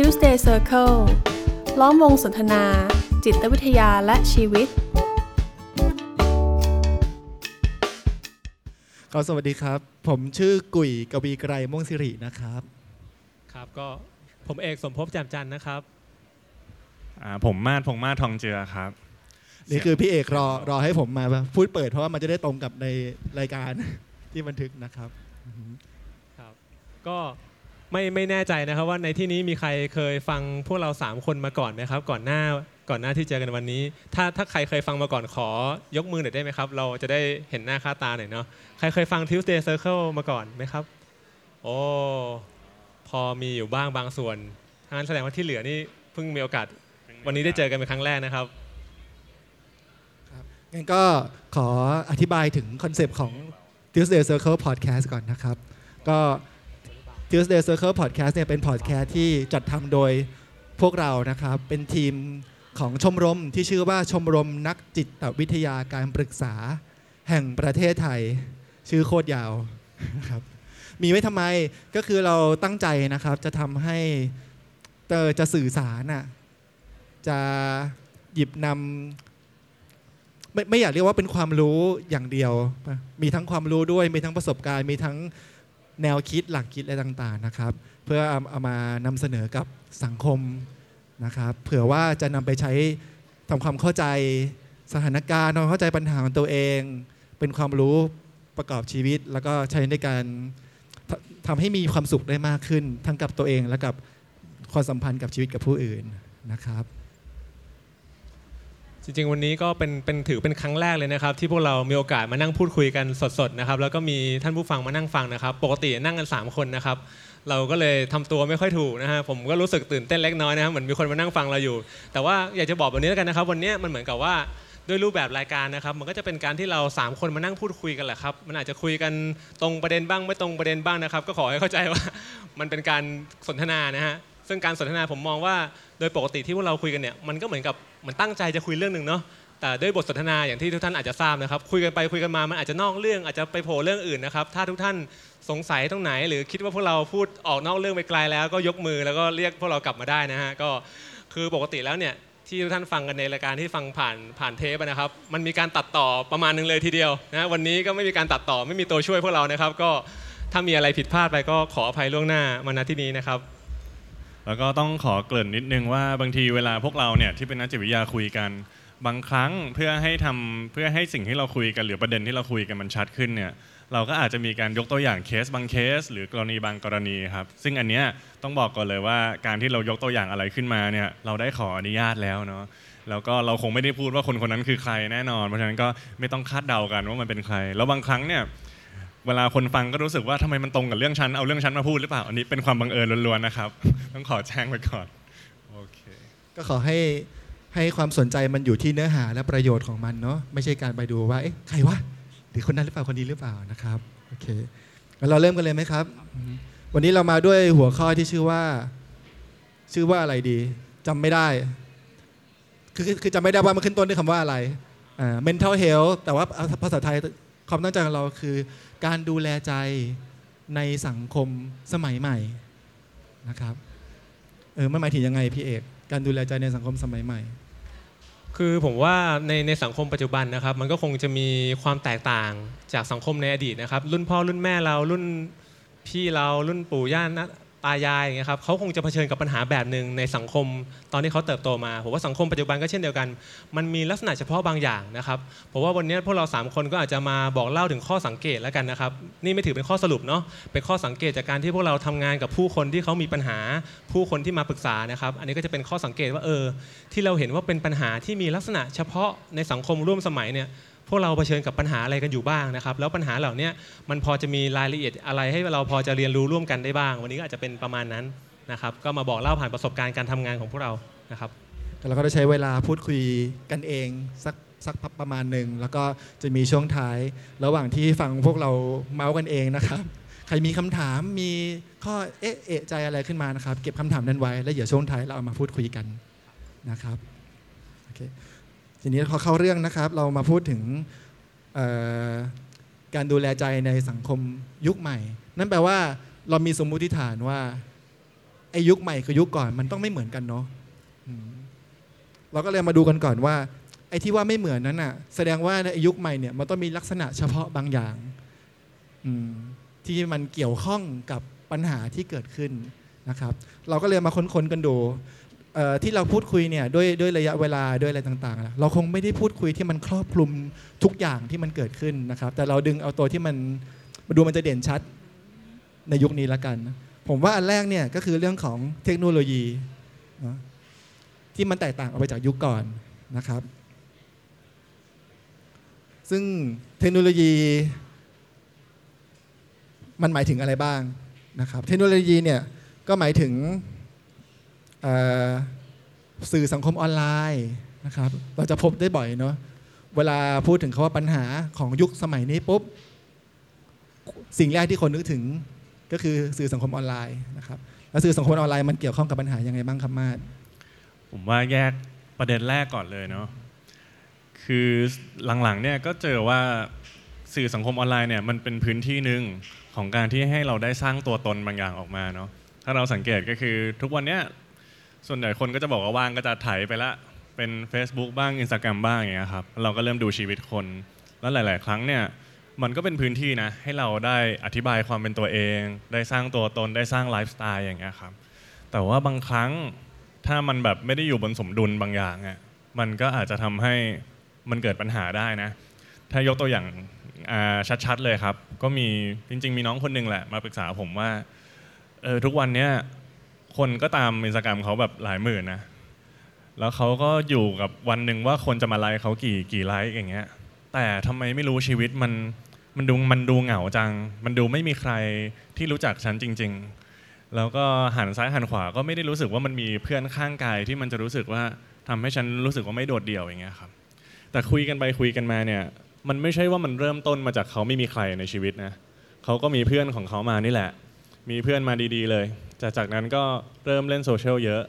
Tuesday Circle ล้อมวงสนทนา จิตวิทยาและชีวิตครับสวัสดีครับ ผมชื่อกุยกวีไกรม่วงสิรินะครับ ครับก็ผมเอกสมภพแจ่มจันทร์นะครับ อ่าผมมาดพงษ์มาศทองเจือครับ นี่คือพี่เอกรอรอให้ผมมาพูดเปิดเพราะว่ามันจะได้ตรงกับในรายการที่บันทึกนะครับ ครับ ก็ ไม่ไม่แน่ใจนะครับว่าในที่นี้มีใครเคยฟังพวกเรา 3 คนมาก่อนไหมครับ ก่อนหน้าก่อนหน้าที่เจอกันวันนี้ ถ้าถ้าใครเคยฟังมาก่อนขอยกมือหน่อยได้ไหมครับ เราจะได้เห็นหน้าค่าตาหน่อยเนาะใครเคยฟัง Tuesday Circle มาก่อนไหมครับ โอ้พอมีอยู่บ้างบางส่วนทั้งนั้นแสดงว่าที่เหลือนี่เพิ่งมีโอกาสวันนี้ได้เจอกันเป็นครั้งแรกนะครับงั้นก็ขออธิบายถึงคอนเซปต์ของ Tuesday Circle Podcast ก่อนนะครับ ก็ Tuesday Circle Podcast เนี่ยเป็นพอดแคสต์ที่จัดทำโดยพวกเรานะครับ เป็นทีมของชมรมที่ชื่อว่าชมรมนักจิตวิทยาการปรึกษา แห่งประเทศไทย ชื่อโคตรยาวนะครับมีไว้ทำไมก็คือเราตั้งใจนะครับจะทำให้เตอจะสื่อสารน่ะจะหยิบนำไม่ไม่อยากเรียกว่าเป็นความรู้อย่างเดียว มีทั้งความรู้ด้วยมีทั้งประสบการณ์ มีทั้ง แนวคิดหลักคิดอะไรต่างๆนะครับ เพื่อเอามานำเสนอกับสังคมนะครับ เผื่อว่าจะนำไปใช้ทำความเข้าใจสถานการณ์ทำความเข้าใจปัญหาของตัวเอง เป็นความรู้ประกอบชีวิต แล้วก็ใช้ในการททำให้มีความสุขได้มากขึ้น ทั้งกับตัวเองและกับความสัมพันธ์กับชีวิตกับผู้อื่นนะครับ จริงๆ วันนี้ก็เป็นเป็นถือเป็นครั้งแรกเลยนะครับ ที่พวกเรามีโอกาสมานั่งพูดคุยกันสดๆนะครับแล้วก็มีท่านผู้ฟังมานั่งฟังนะครับ ปกตินั่งกัน 3 คนนะครับ เราก็เลยทำตัวไม่ค่อยถูกนะฮะผมก็รู้สึกตื่นเต้นเล็กน้อยนะครับเหมือนมีคนมานั่งฟังเราอยู่ แต่ว่าอยากจะบอกแบบนี้แล้วกันนะครับ วันนี้มันเหมือนกับว่าด้วยรูปแบบรายการนะครับ มันก็จะเป็นการที่เรา 3 คนมานั่งพูดคุยกันแหละครับ มันอาจจะคุยกันตรงประเด็นบ้างไม่ตรงประเด็นบ้างนะครับ ก็ขอให้เข้าใจว่ามันเป็นการสนทนานะฮะ ซึ่งการสนทนาผมมองว่าโดยปกติที่พวกเราคุยกันเนี่ยมันก็เหมือนกับเหมือนตั้งใจจะคุยเรื่องหนึ่งเนาะแต่ด้วยบทสนทนาอย่างที่ทุกท่านอาจจะทราบนะครับคุยกันไปคุยกันมามันอาจจะนอกเรื่องอาจจะไปโผล่เรื่องอื่นนะครับถ้าทุกท่านสงสัยตรงไหน หรือคิดว่าพวกเราพูดออกนอกเรื่องไปไกลแล้วก็ยกมือแล้วก็เรียกพวกเรากลับมาได้นะฮะก็คือปกติแล้วเนี่ยที่ทุกท่านฟังกันในรายการที่ฟังผ่านผ่านเทปนะครับ มันมีการตัดต่อประมาณนึงเลยทีเดียวนะวันนี้ก็ไม่มีการตัดต่อไม่มีตัวช่วยพวกเรานะครับ ก็ถ้ามีอะไรผิดพลาดไปก็ขออภัยล่วงหน้ามาณที่นี้นะครับ แล้วก็ต้องขอเกริ่นนิดนึงว่าบางทีเวลาพวกเราเนี่ยที่เป็นนักจิตวิทยาคุยกันบางครั้งเพื่อให้ทำเพื่อให้สิ่งที่เราคุยกันหรือประเด็นที่เราคุยกันมันชัดขึ้นเนี่ยเราก็อาจจะมีการยกตัวอย่างเคสบางเคส หรือกรณีบางกรณีครับซึ่งอันเนี้ยต้องบอกก่อนเลยว่าการที่เรายกตัวอย่างอะไรขึ้นมาเนี่ยเราได้ขออนุญาตแล้วเนาะแล้วก็เราคงไม่ได้พูดว่าคนคนนั้นคือใครแน่นอน เพราะฉะนั้นก็ไม่ต้องคาดเดากันว่ามันเป็นใคร แล้วบางครั้งเนี่ย เวลาคนฟังก็รู้สึกว่าทำไมมันตรงกับเรื่องฉันเอาเรื่องฉันมาพูดหรือเปล่าอันนี้เป็นความบังเอิญล้วนๆนะครับ ต้องขอแจ้งไว้ก่อนโอเคก็ขอให้ให้ความสนใจมันอยู่ที่เนื้อหาและประโยชน์ของมันเนาะไม่ใช่การไปดูว่าเอ๊ะใครวะหรือคนนั้นหรือเปล่าคนนี้หรือเปล่านะครับโอเคงั้นเราเริ่มกันเลยไหมครับอืมวันนี้เรามาด้วยหัวข้อที่ชื่อว่า ชื่อว่าอะไรดีจำไม่ได้คือคือคือจำไม่ได้ว่ามันขึ้นต้นด้วยคำว่าอะไรอ่า mental health แต่ว่าภาษาไทยความตั้งใจของเราคือ การดูแลใจในสังคมสมัยใหม่นะครับเออมันหมายถึงยังไงพี่เอกการดูแลใจในสังคมสมัยใหม่ คือผมว่าในในสังคมปัจจุบันนะครับ มันก็คงจะมีความแตกต่างจากสังคมในอดีตนะครับ รุ่นพ่อรุ่นแม่เรารุ่นพี่เรารุ่นปู่ย่านะ ตายายอย่างเงี้ยครับเขาคงจะเผชิญกับปัญหาแบบหนึ่งในสังคมตอนที่เขาเติบโตมาผมว่าสังคมปัจจุบันก็เช่นเดียวกัน มันมีลักษณะเฉพาะบางอย่างนะครับผมว่าวันนี้พวกเราสามคนก็อาจจะมาบอกเล่าถึงข้อสังเกตแล้วกันนะครับนี่ไม่ถือเป็นข้อสรุปเนาะเป็นข้อสังเกตจากการที่พวกเราทำงานกับผู้คนที่เขามีปัญหาผู้คนที่มาปรึกษานะครับ อันนี้ก็จะเป็นข้อสังเกตว่าเออที่เราเห็นว่าเป็นปัญหาที่มีลักษณะเฉพาะในสังคมร่วมสมัยเนี่ย พวกเราเผชิญกับปัญหาอะไรกันอยู่บ้างนะครับ แล้วปัญหาเหล่านี้มันพอจะมีรายละเอียดอะไรให้เราพอจะเรียนรู้ร่วมกันได้บ้าง วันนี้ก็อาจจะเป็นประมาณนั้นนะครับ ก็มาบอกเล่าผ่านประสบการณ์การทำงานของพวกเรานะครับเราก็ได้ใช้เวลาพูดคุยกันเองสักสักประมาณหนึ่งแล้วก็จะมีช่วงท้าย ระหว่างที่ฟังพวกเราเมาส์กันเองนะครับ ใครมีคำถามมีข้อเอ๊ะเอะใจอะไรขึ้นมานะครับ เก็บคำถามนั้นไว้แล้วเดี๋ยวช่วงท้ายเราเอามาพูดคุยกันนะครับโอเค ทีนี้พอเข้าเรื่องนะครับ เรามาพูดถึงการดูแลใจในสังคมยุคใหม่ นั่นแปลว่าเรามีสมมุติฐานว่าไอ้ยุคใหม่กับยุคก่อนมันต้องไม่เหมือนกันเนาะเราก็เลยมาดูกันก่อนว่า ไอ้ที่ว่าไม่เหมือนนั้นอะ แสดงว่าในยุคใหม่เนี่ยมันต้องมีลักษณะเฉพาะบางอย่างที่มันเกี่ยวข้องกับปัญหาที่เกิดขึ้นนะครับ เราก็เลยมาค้นๆกันดู ที่เราพูดคุยเนี่ยด้วยด้วยระยะเวลาด้วยอะไรต่างๆ เราคงไม่ได้พูดคุยที่มันครอบคลุมทุกอย่างที่มันเกิดขึ้นนะครับ แต่เราดึงเอาตัวที่มันดูมันจะเด่นชัดในยุคนี้ละกัน ผมว่าอันแรกเนี่ยก็คือเรื่องของเทคโนโลยี ที่มันแตกต่างออกไปจากยุคก่อนนะครับ ซึ่งเทคโนโลยี มันหมายถึงอะไรบ้างนะครับ เทคโนโลยีเนี่ยก็หมายถึง สื่อสังคมออนไลน์นะครับเราจะพบได้บ่อยเนาะเวลาพูดถึงคาว่าปัญหาของยุคสมัยนี้ปุ๊บสิ่งแรกที่คนนึกถึงก็คือสื่อสังคมออนไลน์นะครับแล้วสื่อสังคมออนไลน์มันเกี่ยวข้องกับปัญหายังไงบ้างครับมาดผมว่าแยกประเด็นแรกก่อนเลยเนาะคือหลังๆเนี่ยก็เจอว่าสื่อสังคมออนไลน์เนี่ยมันเป็นพื้นที่หนึ่งของการที่ให้เราได้สร้างตัวตนบางอย่างออกมาเนาะถ้าเราสังเกตก็คือทุกวันเนี้ย ส่วนใหญ่คนก็จะบอกว่าว่างก็จะไถไปละ เป็น Facebook บ้าง Instagram บ้างอย่างเงี้ยครับเราก็เริ่มดูชีวิตคน แล้วหลาย ๆ ครั้งเนี่ยมันก็เป็นพื้นที่นะ ให้เราได้อธิบายความเป็นตัวเอง ได้สร้างตัวตนได้สร้างไลฟ์สไตล์อย่างเงี้ยครับแต่ว่าบางครั้งถ้ามันแบบไม่ได้อยู่บนสมดุลบางอย่างอะมันก็อาจจะทำให้มันเกิดปัญหาได้นะ ถ้ายกตัวอย่างชัดๆเลยครับ ก็มีจริง ๆ มีน้องคนหนึ่งแหละมาปรึกษาผมว่าเออทุกวันเนี้ย คนก็ตามอินสตาแกรมเขาแบบหลายหมื่นนะแล้วเขาก็อยู่กับวันหนึ่งว่าคนจะมาไลค์เขากี่กี่ไลค์อย่างเงี้ย แต่ทำไมไม่รู้ชีวิตมันมันดูมันดูเหงาจัง มันดูไม่มีใครที่รู้จักฉันจริง ๆ แล้วก็หันซ้ายหันขวาก็ไม่ได้รู้สึกว่ามันมีเพื่อนข้างกายที่มันจะรู้สึกว่าทำให้ฉันรู้สึกว่าไม่โดดเดี่ยวอย่างเงี้ยครับ แต่คุยกันไปคุยกันมาเนี่ย มันไม่ใช่ว่ามันเริ่มต้นมาจากเขาไม่มีใครในชีวิตนะเขาก็มีเพื่อนของเขามานี่แหละ มีเพื่อนมาดีๆ เลย จากจากนั้นก็เริ่มเล่นโซเชียลเยอะ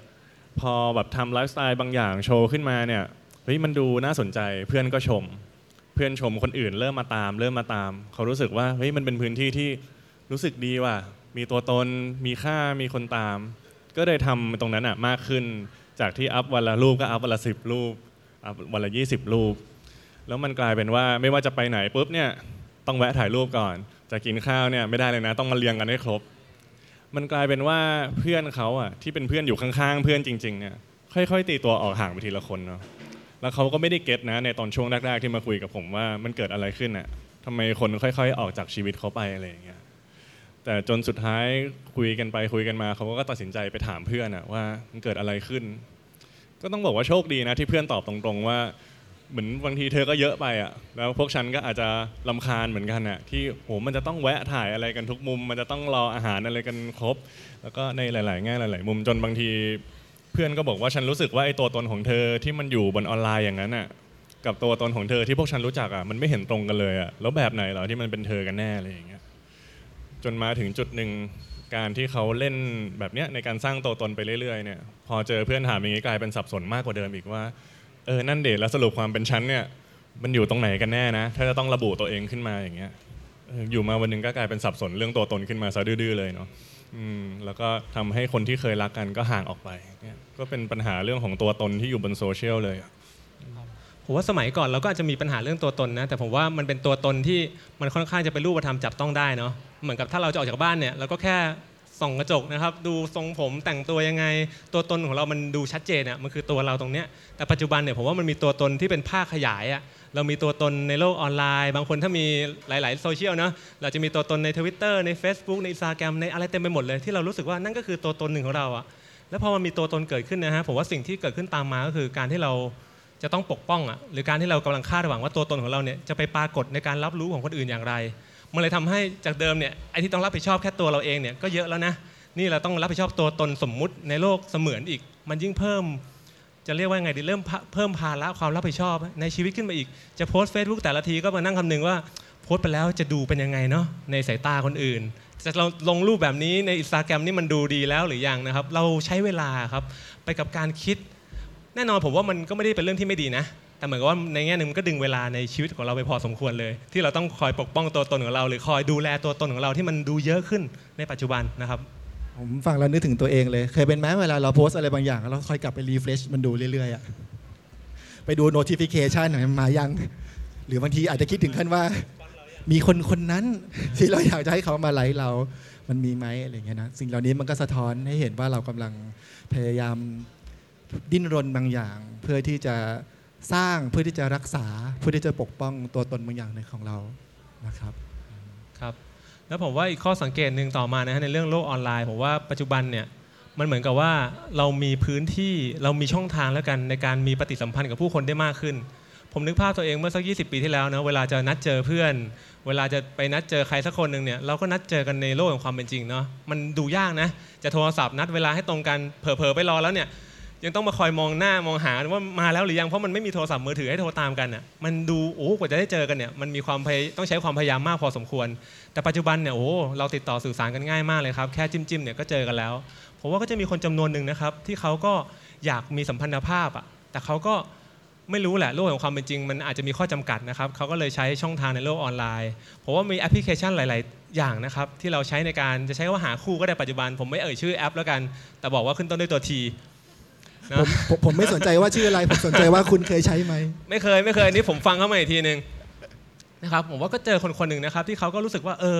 พอแบบทำไลฟ์สไตล์บางอย่างโชว์ขึ้นมาเนี่ยเฮ้ยมันดูน่าสนใจเพื่อนก็ชม เพื่อนชมคนอื่นเริ่มมาตาม เริ่มมาตาม เขารู้สึกว่าเฮ้ยมันเป็นพื้นที่ที่รู้สึกดีว่ะมีตัวตนมีค่ามีคนตาม ก็เลยทำตรงนั้นอะมากขึ้น จากที่อัพวันละรูปก็อัพวันละสิบรูปอัพวันละยี่สิบรูป แล้วมันกลายเป็นว่าไม่ว่าจะไปไหนปุ๊บเนี่ยต้องแวะถ่ายรูปก่อน จะกินข้าวเนี่ยไม่ได้เลยนะ ต้องมาเรียงกันให้ครบ มันกลายเป็นว่าเพื่อนเขาอะที่เป็นเพื่อนอยู่ข้างๆ เพื่อนจริงๆเนี่ยค่อยๆตีตัวออกห่างไปทีละคนเนาะแล้วเขาก็ไม่ได้เก็ตนะในตอนช่วงแรกๆที่มาคุยกับผมว่ามันเกิดอะไรขึ้นอะทำไมคนค่อยๆ ออกจากชีวิตเขาไปอะไรอย่างเงี้ยแต่จนสุดท้ายคุยกันไปคุยกันมาเขาก็ตัดสินใจไปถามเพื่อนอะว่ามันเกิดอะไรขึ้น ก็ต้องบอกว่าโชคดีนะที่เพื่อนตอบตรงๆว่า เหมือนบางทีเธอก็เยอะไปอะแล้วพวกฉันก็อาจจะลำคาญเหมือนกันอะที่โหมันจะต้องแวะถ่ายอะไรกันทุกมุม มันจะต้องรออาหารอะไรกันครบ แล้วก็ในหลายๆแง่หลาย ๆ มุมจนบางที เพื่อนก็บอกว่าฉันรู้สึกว่าไอ้ตัวตนของเธอที่มันอยู่บนออนไลน์อย่างนั้นอะกับตัวตนของเธอที่พวกฉันรู้จักอะมันไม่เห็นตรงกันเลยอะแล้วแบบไหนเหรอที่มันเป็นเธอกันแน่อะไรอย่างเงี้ยจนมาถึงจุดหนึ่งการที่เขาเล่นแบบเนี้ยในการสร้างตัวตนไปเรื่อยๆเนี่ยพอเจอเพื่อนถามอย่างนี้กลายเป็นสับสนมากกว่าเดิมอีกว่า เออนั่นเดชแล้วสรุปความเป็นชั้นเนี่ยมันอยู่ตรงไหนกันแน่นะ ถ้าจะต้องระบุตัวเองขึ้นมาอย่างเงี้ยอยู่มาวันหนึ่งก็กลายเป็นสับสนเรื่องตัวตนขึ้นมาซะดื้อเลยเนาะอืมแล้วก็ทำให้คนที่เคยรักกันก็ห่างออกไปเนี่ยก็เป็นปัญหาเรื่องของตัวตนที่อยู่บนโซเชียลเลยผมว่าสมัยก่อนเราก็อาจจะมีปัญหาเรื่องตัวตนนะ แต่ผมว่ามันเป็นตัวตนที่มันค่อนข้างจะเป็นรูปธรรมจับต้องได้เนาะเหมือนกับถ้าเราจะออกจากบ้านเนี่ยเราก็แค่ ส่องกระจกนะครับ ดูทรงผมแต่งตัวยังไง ตัวตนของเรามันดูชัดเจนอะมันคือตัวเราตรงเนี้ยแต่ปัจจุบันเนี่ยผมว่ามันมีตัวตนที่เป็นภาคขยายอะเรามีตัวตนในโลกออนไลน์ บางคนถ้ามีหลาย ๆ โซเชียลเนะเราจะมีตัวตนใน Twitter ใน Facebook ใน Instagram ในอะไรเต็มไปหมดเลยที่เรารู้สึกว่านั่นก็คือตัวตนหนึ่งของเราอะแล้วพอมันมีตัวตนเกิดขึ้นนะฮะผมว่าสิ่งที่เกิดขึ้นตามมาก็คือการที่เราจะต้องปกป้องอะหรือการที่เรากำลังคาดหวังว่าตัวตนของเราเนี่ยจะไปปรากฏในการรับรู้ของคนอื่นอย่างไร มันเลยทำให้จากเดิมเนี่ยไอ้ที่ต้องรับผิดชอบแค่ตัวเราเองเนี่ยก็เยอะแล้วนะนี่เราต้องรับผิดชอบตัวตนสมมุติในโลกเสมือนอีก มันยิ่งเพิ่ม จะเรียกว่าไงดีเริ่มเพิ่มภาระความรับผิดชอบ ในชีวิตขึ้นมาอีก จะโพสต์เฟซบุ๊กแต่ละทีก็มานั่งคำนึงว่าโพสต์ไปแล้วจะดูเป็นยังไงเนาะในสายตาคนอื่นจะเราลงรูปแบบนี้ในอินสตาแกรมนี่มันดูดีแล้วหรือยังนะครับ เราใช้เวลาครับไปกับการคิด แน่นอนผมว่ามันก็ไม่ได้เป็นเรื่องที่ไม่ดีนะ แต่เหมือนกับว่าในแง่หนึ่งมันก็ดึงเวลาในชีวิตของเราไปพอสมควรเลย ที่เราต้องคอยปกป้องตัวตนของเรา หรือคอยดูแลตัวตนของเราที่มันดูเยอะขึ้นในปัจจุบันนะครับผมฟังแล้วนึกถึงตัวเองเลย เคยเป็นไหมเวลาเราโพสอะไรบางอย่างแล้วเราคอยกลับไปรีเฟรชมันดูเรื่อยๆอะไปดู notification หน่อยมันมายัง หรือบางทีอาจจะคิดถึงขั้นว่า มีคนคนนั้นที่เราอยากจะให้เขามาไลค์เรา มันมีไหมอะไรเงี้ยนะสิ่งเหล่านี้มันก็สะท้อนให้เห็นว่าเรากำลังพยายามดิ้นรนบางอย่าง เพื่อที่จะ สร้างเพื่อที่จะรักษาเพื่อที่จะปกป้องตัวตนบางอย่างในของเรานะครับครับ แล้วผมว่าอีกข้อสังเกตหนึ่งต่อมานะฮะในเรื่องโลกออนไลน์ผมว่าปัจจุบันเนี่ยมันเหมือนกับว่าเรามีพื้นที่เรามีช่องทางแล้วกันในการมีปฏิสัมพันธ์กับผู้คนได้มากขึ้น ผมนึกภาพตัวเองเมื่อสัก 20 ปีที่แล้วนะเวลาจะนัดเจอเพื่อน เวลาจะไปนัดเจอใครสักคนหนึ่งเนี่ยเราก็นัดเจอกันในโลกของความเป็นจริงเนาะมันดูยากนะจะโทรศัพท์นัดเวลาให้ตรงกันเผลอๆไปรอแล้วเนี่ย ยังต้องมาคอยมองหน้ามองหาว่ามาแล้วหรือยังเพราะมันไม่มีโทรศัพท์มือถือให้โทรตามกันอะมันดูโอ้กว่าจะได้เจอกันเนี่ยมันมีความพยต้องใช้ความพยายามมากพอสมควร แต่ปัจจุบันเนี่ยโอ้เราติดต่อสื่อสารกันง่ายมากเลยครับแค่จิ้มจิ้มๆเนี่ยก็เจอกันแล้วผมว่าก็จะมีคนจำนวนหนึ่งนะครับ ที่เขาก็อยากมีสัมพันธภาพอะแต่เขาก็ไม่รู้แหละโลกของความเป็นจริง มันอาจจะมีข้อจำกัดนะครับเขาก็เลยใช้ช่องทางในโลกออนไลน์ผมว่ามีแอปพลิเคชันหลาย ๆ อย่างนะครับที่เราใช้ในการจะใช้ว่าหาคู่ก็ได้ปัจจุบัน ผมไม่เอ่ยชื่อแอปแล้วกัน แต่บอกว่าขึ้นต้นด้วยตัว T ผมผมผมไม่สนใจว่าชื่ออะไร ผมสนใจว่าคุณเคยใช้ไหม ไม่เคยไม่เคยอันนี่ผมฟังเข้ามาอีกทีหนึ่งนะครับผมว่าก็เจอคนคนหนึ่งนะครับที่เขาก็รู้สึกว่าเออ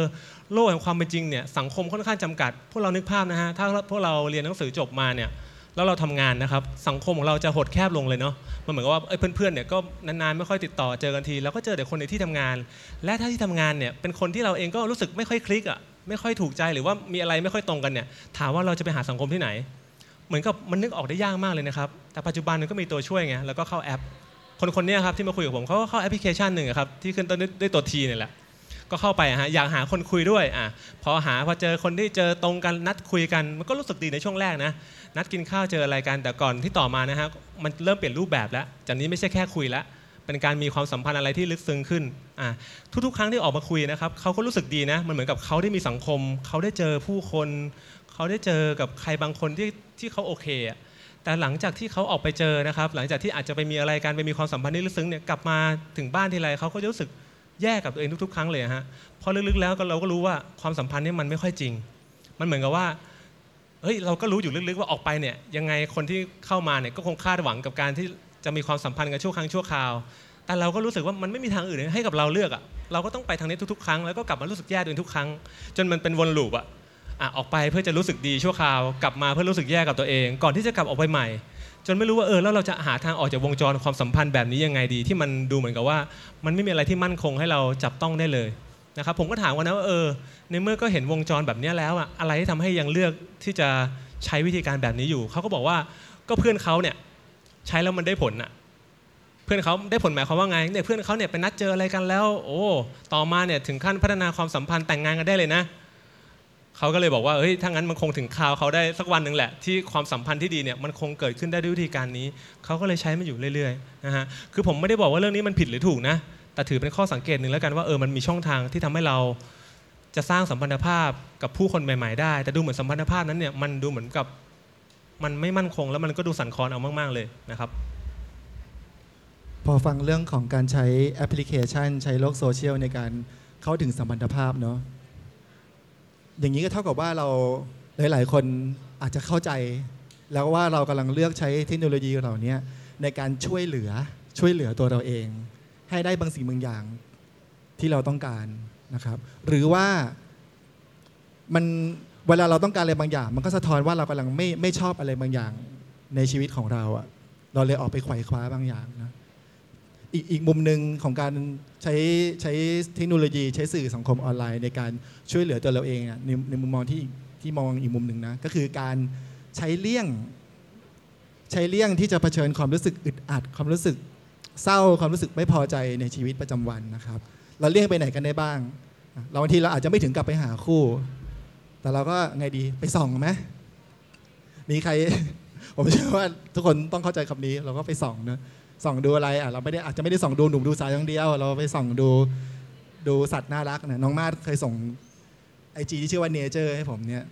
โลกแห่งความเป็นจริงเนี่ยสังคมค่อนข้างจำกัด พวกเรานึกภาพนะฮะถ้าพวกเราเรียนหนังสือจบมาเนี่ยแล้วเราทำงานนะครับสังคมของเราจะหดแคบลงเลยเนาะมันเหมือนกับว่าเอ้ยเพื่อนๆเนี่ยก็นานๆไม่ค่อยติดต่อเจอกันทีแล้วก็เจอแต่คนในที่ทำงาน และถ้าที่ทำงานเนี่ยเป็นคนที่เราเองก็รู้สึกไม่ค่อยคลิกอะไม่ค่อยถูกใจหรือว่ามีอะไรไม่ค่อยตรงกันเนี่ยถามว่าเราจะไปหาสังคมที่ไหน เหมือนกับมันนึกออกได้ยากมากเลยนะครับ แต่ปัจจุบันมันก็มีตัวช่วยไง แล้วก็เข้าแอป คนคนนี้ครับที่มาคุยกับผมเขาก็เข้าแอปพลิเคชันหนึ่งครับที่ขึ้นต้นด้วยตัวทีเนี่ยแหละ ก็เข้าไปฮะอยากหาคนคุยด้วยอะพอหาพอเจอคนที่เจอตรงกันนัดคุยกัน มันก็รู้สึกดีในช่วงแรกนะ นัดกินข้าวเจออะไรกัน แต่ก่อนที่ต่อมานะฮะมันเริ่มเปลี่ยนรูปแบบแล้ว จากนี้ไม่ใช่แค่คุยแล้วเป็นการมีความสัมพันธ์อะไรที่ลึกซึ้งขึ้นอะทุกๆ ครั้งที่ออกมาคุยนะครับเขาก็รู้สึกดีนะ มันเหมือนกับเขาได้มีสังคม เขาได้เจอผู้คน เขาได้เจอกับใครบางคนที่ที่เขาโอเคอะแต่หลังจากที่เขาออกไปเจอนะครับ หลังจากที่อาจจะไปมีอะไรกันไปมีความสัมพันธ์ที่ลึกซึ้งเนี่ยกลับมาถึงบ้านทีไรเขาก็จะรู้สึกแย่กับตัวเองทุกๆ ครั้งเลยฮะเพราะลึกๆแล้วก็เราก็รู้ว่าความสัมพันธ์นี่มันไม่ค่อยจริง มันเหมือนกับว่าเฮ้ยเราก็รู้อยู่ลึกๆว่าออกไปเนี่ยยังไงคนที่เข้ามาเนี่ยก็คงคาดหวังกับการที่จะมีความสัมพันธ์กันชั่วครั้งชั่วคราว แต่เราก็รู้สึกว่ามันไม่มีทางอื่นให้กับเราเลือกอะเราก็ต้องไปทางนี้ทุกๆ ครั้งแล้วก็กลับมารู้สึกแย่ตัวเองทุกครั้ง จนมันเป็นวนลูปอะ อะออกไปเพื่อจะรู้สึกดีชั่วคราวกลับมาเพื่อรู้สึกแย่กับตัวเอง ก่อนที่จะกลับออกไปใหม่ จนไม่รู้ว่าเออแล้วเราจะหาทางออกจากวงจรความสัมพันธ์แบบนี้ยังไงดี ที่มันดูเหมือนกับว่า มันไม่มีอะไรที่มั่นคงให้เราจับต้องได้เลยนะครับผมก็ถามว่านะว่าเออในเมื่อก็เห็นวงจรแบบนี้แล้วอะอะไรที่ทำให้ยังเลือกที่จะใช้วิธีการแบบนี้อยู่เขาก็บอกว่าก็เพื่อนเขาเนี่ยใช้แล้วมันได้ผลอะเพื่อนเขาได้ผลหมายความว่าไงเนี่ยเพื่อนเขาเนี่ยไปนัดเจออะไรกันแล้ว โอ้ต่อมาเนี่ยถึงขั้นพัฒนาความสัมพันธ์แต่งงานกันได้เลยนะ เขาก็เลยบอกว่าเฮ้ยถ้างั้นมันคงถึงคราวเขาได้สักวันหนึ่งแหละ ที่ความสัมพันธ์ที่ดีเนี่ยมันคงเกิดขึ้นได้ด้วยวิธีการนี้ เขาก็เลยใช้มันอยู่เรื่อยๆนะฮะคือผมไม่ได้บอกว่าเรื่องนี้มันผิดหรือถูกนะ แต่ถือเป็นข้อสังเกตหนึ่งแล้วกันว่าเออมันมีช่องทางที่ทำให้เราจะสร้างสัมพันธภาพกับผู้คนใหม่ๆได้ แต่ดูเหมือนสัมพันธภาพนั้นเนี่ยมันดูเหมือนกับมันไม่มั่นคง แล้วมันก็ดูสั่นคลอนเอามาก ๆเลยนะครับ พอฟังเรื่องของการใช้แอปพลิเคชัน ใช้โลกโซเชียลในการเข้าถึงสัมพันธภาพเนาะ อย่างนี้ก็เท่ากับว่าเราหลาย ๆ คนอาจจะเข้าใจ แล้วว่าเรากำลังเลือกใช้เทคโนโลยีเหล่านี้ในการช่วยเหลือช่วยเหลือตัวเราเอง ให้ได้บางสิ่งบางอย่างที่เราต้องการนะครับ หรือว่ามันเวลาเราต้องการอะไรบางอย่าง มันก็สะท้อนว่าเรากำลังไม่ไม่ชอบอะไรบางอย่างในชีวิตของเราอะเราเลยออกไปไขว่คว้าบางอย่างนะ อีกอีกมุมหนึ่งของการใช้ใช้เทคโนโลยีใช้สื่อสังคมออนไลน์ ในการช่วยเหลือตัวเราเองอะในในมุมมองที่ที่มองอีกมุมหนึ่งนะก็คือการใช้เลี่ยง ใช้เลี่ยงที่จะเผชิญความรู้สึกอึดอัด ความรู้สึกเศร้าความรู้สึกไม่พอใจในชีวิตประจำวันนะครับ เราเลี่ยงไปไหนกันได้บ้างเราบางทีเราอาจจะไม่ถึงกลับไปหาคู่ แต่เราก็ไงดีไปส่องไหมมีใคร ผมเชื่อว่าทุกคนต้องเข้าใจคำนี้เราก็ไปส่องนะ ส่องดูอะไรอะเราไม่ได้อาจจะไม่ได้ส่องดูหนุ่มดูสาวอย่างเดียว เราไปส่องดูดูสัตว์น่ารักนะน้องมาดเคยส่งไอจีที่ชื่อว่าเนเจอร์ให้ผมเนี่ย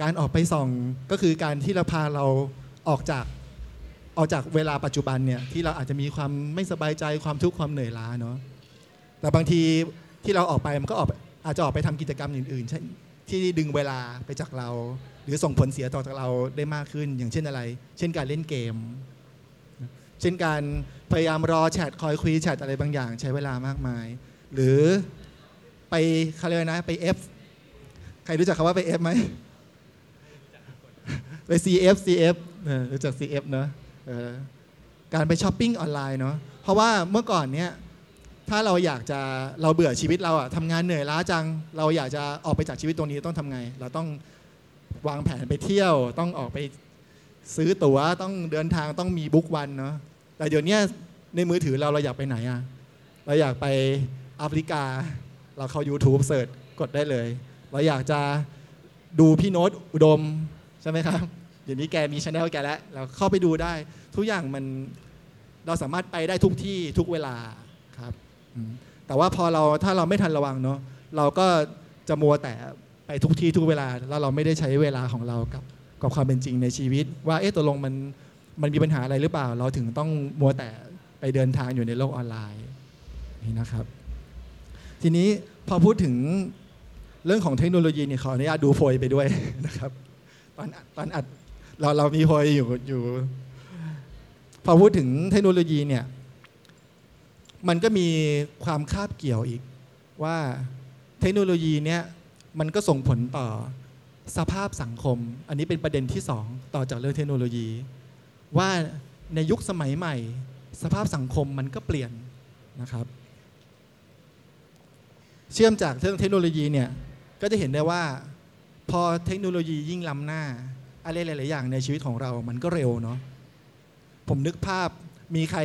การออกไปส่องก็คือการที่เราพาเราออกจากออกจากเวลาปัจจุบันเนี่ยที่เราอาจจะมีความไม่สบายใจความทุกข์ความเหนื่อยล้าเนาะแต่บางทีที่เราออกไปมันก็ออกอาจจะออกไปทำกิจกรรมอื่นๆเช่นทที่ดึงเวลาไปจากเรา หรือส่งผลเสียต่อจากเราได้มากขึ้น อย่างเช่นอะไร เช่นการเล่นเกม เช่นการพยายามรอแชทคอยคุยแชทอะไรบางอย่างใช้เวลามากมาย หรือไปเขาเรียกนะไป F ใครรู้จักคำว่าไป F ไหมไป CF CF เออรู้จัก CF เนอะเออการไปช้อปปิ้งออนไลน์เนาะเพราะว่าเมื่อก่อนเนี้ยถ้าเราอยากจะเราเบื่อชีวิตเราอะทำงานเหนื่อยล้าจัง เราอยากจะออกไปจากชีวิตตรงนี้ต้องทำไง เราต้องวางแผนไปเที่ยว ต้องออกไปซื้อตั๋วต้องเดินทางต้องมีบุ๊กวันเนาะ แต่เดี๋ยวนี้ในมือถือเราเราอยากไปไหนอะเราอยากไปแอฟริกา เราเข้า YouTube เสิร์ชกดได้เลย เราอยากจะดูพี่โน้ตอุดมใช่ไหมครับเดี๋ยวนี้แกมีช anel แกแล้วเราเข้าไปดูได้ ทุกอย่างมันเราสามารถไปได้ทุกที่ทุกเวลาครับแต่ว่าพอเราถ้าเราไม่ทันระวังเนาะเราก็จะมัวแต่ไปทุกที่ทุกเวลา แล้วเราไม่ได้ใช้เวลาของเรากับกับความเป็นจริงในชีวิต ว่าเอ๊ะตกลงมัน มันมีปัญหาอะไรหรือเปล่า เราถึงต้องมัวแต่ไปเดินทางอยู่ในโลกออนไลน์นี่นะครับ ทีนี้พอพูดถึงเรื่องของเทคโนโลยีเนี่ยขออนุญาตดูโพยไปด้วยนะครับ ตอนตอนอัดเราเรามีโพยอยู่อยู่ พอพูดถึงเทคโนโลยีเนี่ยมันก็มีความคาบเกี่ยวอีกว่าเทคโนโลยีเนี่ยมันก็ส่งผลต่อสภาพสังคม อันนี้เป็นประเด็นที่สองต่อจากเรื่องเทคโนโลยี ว่าในยุคสมัยใหม่ สภาพสังคมมันก็เปลี่ยนนะครับ เชื่อมจากเรื่องเทคโนโลยีเนี่ยก็จะเห็นได้ว่าพอเทคโนโลยียิ่งล้ำหน้าอะไรหลาย ๆ อย่างในชีวิตของเรามันก็เร็วเนาะผมนึกภาพมีใคร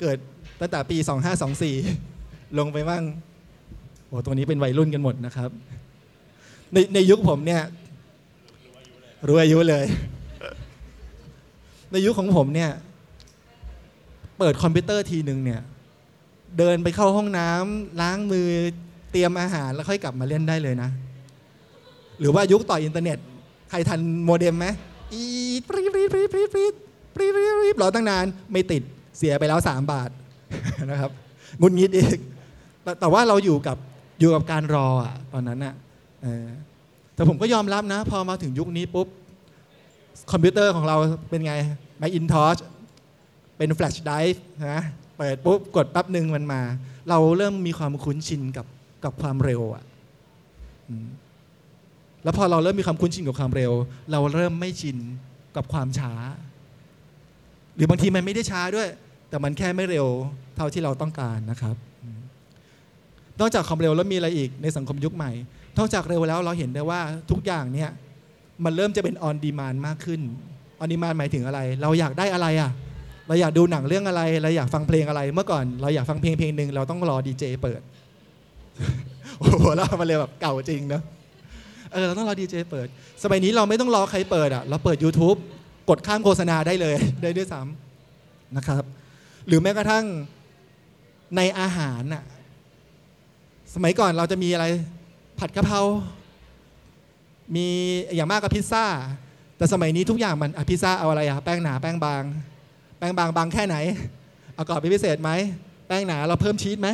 เกิดตั้งแต่ปี 2524 ลงไปบ้างโอ้ตัวนี้เป็นวัยรุ่นกันหมดนะครับ ในในยุคผมเนี่ยรู้อายุเลย ในยุคของผมเนี่ย เปิดคอมพิวเตอร์ทีหนึ่งเนี่ย เดินไปเข้าห้องน้ำล้างมือเตรียมอาหารแล้วค่อยกลับมาเล่นได้เลยนะ หรือว่ายุคต่ออินเทอร์เน็ต ใครทันโมเด็มไหมอีปรีปรีปรีปรีปรีปรีปรีปรีรอตั้งนานไม่ติดเสียไปแล้ว 3 บาทนะครับหงุดหงิดอีกแต่ว่าเราอยู่กับอยู่กับการรออะตอนนั้นอะแต่ผมก็ยอมรับนะ พอมาถึงยุคนี้ปุ๊บ คอมพิวเตอร์ของเราเป็นไง Macintosh เป็นแฟลชไดรฟ์นะเปิดปุ๊บ กดแป๊บหนึ่งมันมา เราเริ่มมีความคุ้นชินกับกับความเร็วอะแล้วพอเราเริ่มมีความคุ้นชินกับความเร็ว เราเริ่มไม่ชินกับความช้า หรือบางทีมันไม่ได้ช้าด้วย แต่มันแค่ไม่เร็วเท่าที่เราต้องการนะครับ นอกจากความเร็วแล้วมีอะไรอีกในสังคมยุคใหม่นอกจากเร็วแล้วเราเห็นได้ว่าทุกอย่างเนี่ย มันเริ่มจะเป็นออนดีมานมากขึ้นออนดีมานหมายถึงอะไร เราอยากได้อะไรอะเราอยากดูหนังเรื่องอะไร เราอยากฟังเพลงอะไร เมื่อก่อนเราอยากฟังเพลงเพลงหนึ่งเราต้องรอดีเจเปิดโอ้โหแล้มันเลยแบบเก่าจริงเนอะเออเราต้องรอดีเจเปิด สมัยนี้เราไม่ต้องรอใครเปิดอะเราเปิด YouTube กดข้ามโฆษณาได้เลยได้ด้วยซ้ำนะครับ หรือแม้กระทั่งในอาหารน่ะสมัยก่อนเราจะมีอะไรผัดกะเพรา มีอย่างมากก็พิซซ่า แต่สมัยนี้ทุกอย่างมันพิซซ่าเอาอะไรอะแป้งหนาแป้งบาง แป้งบางบางแค่ไหน เอากรอบเป็นพิเศษไหม แป้งหนาเราเพิ่มชีสไหม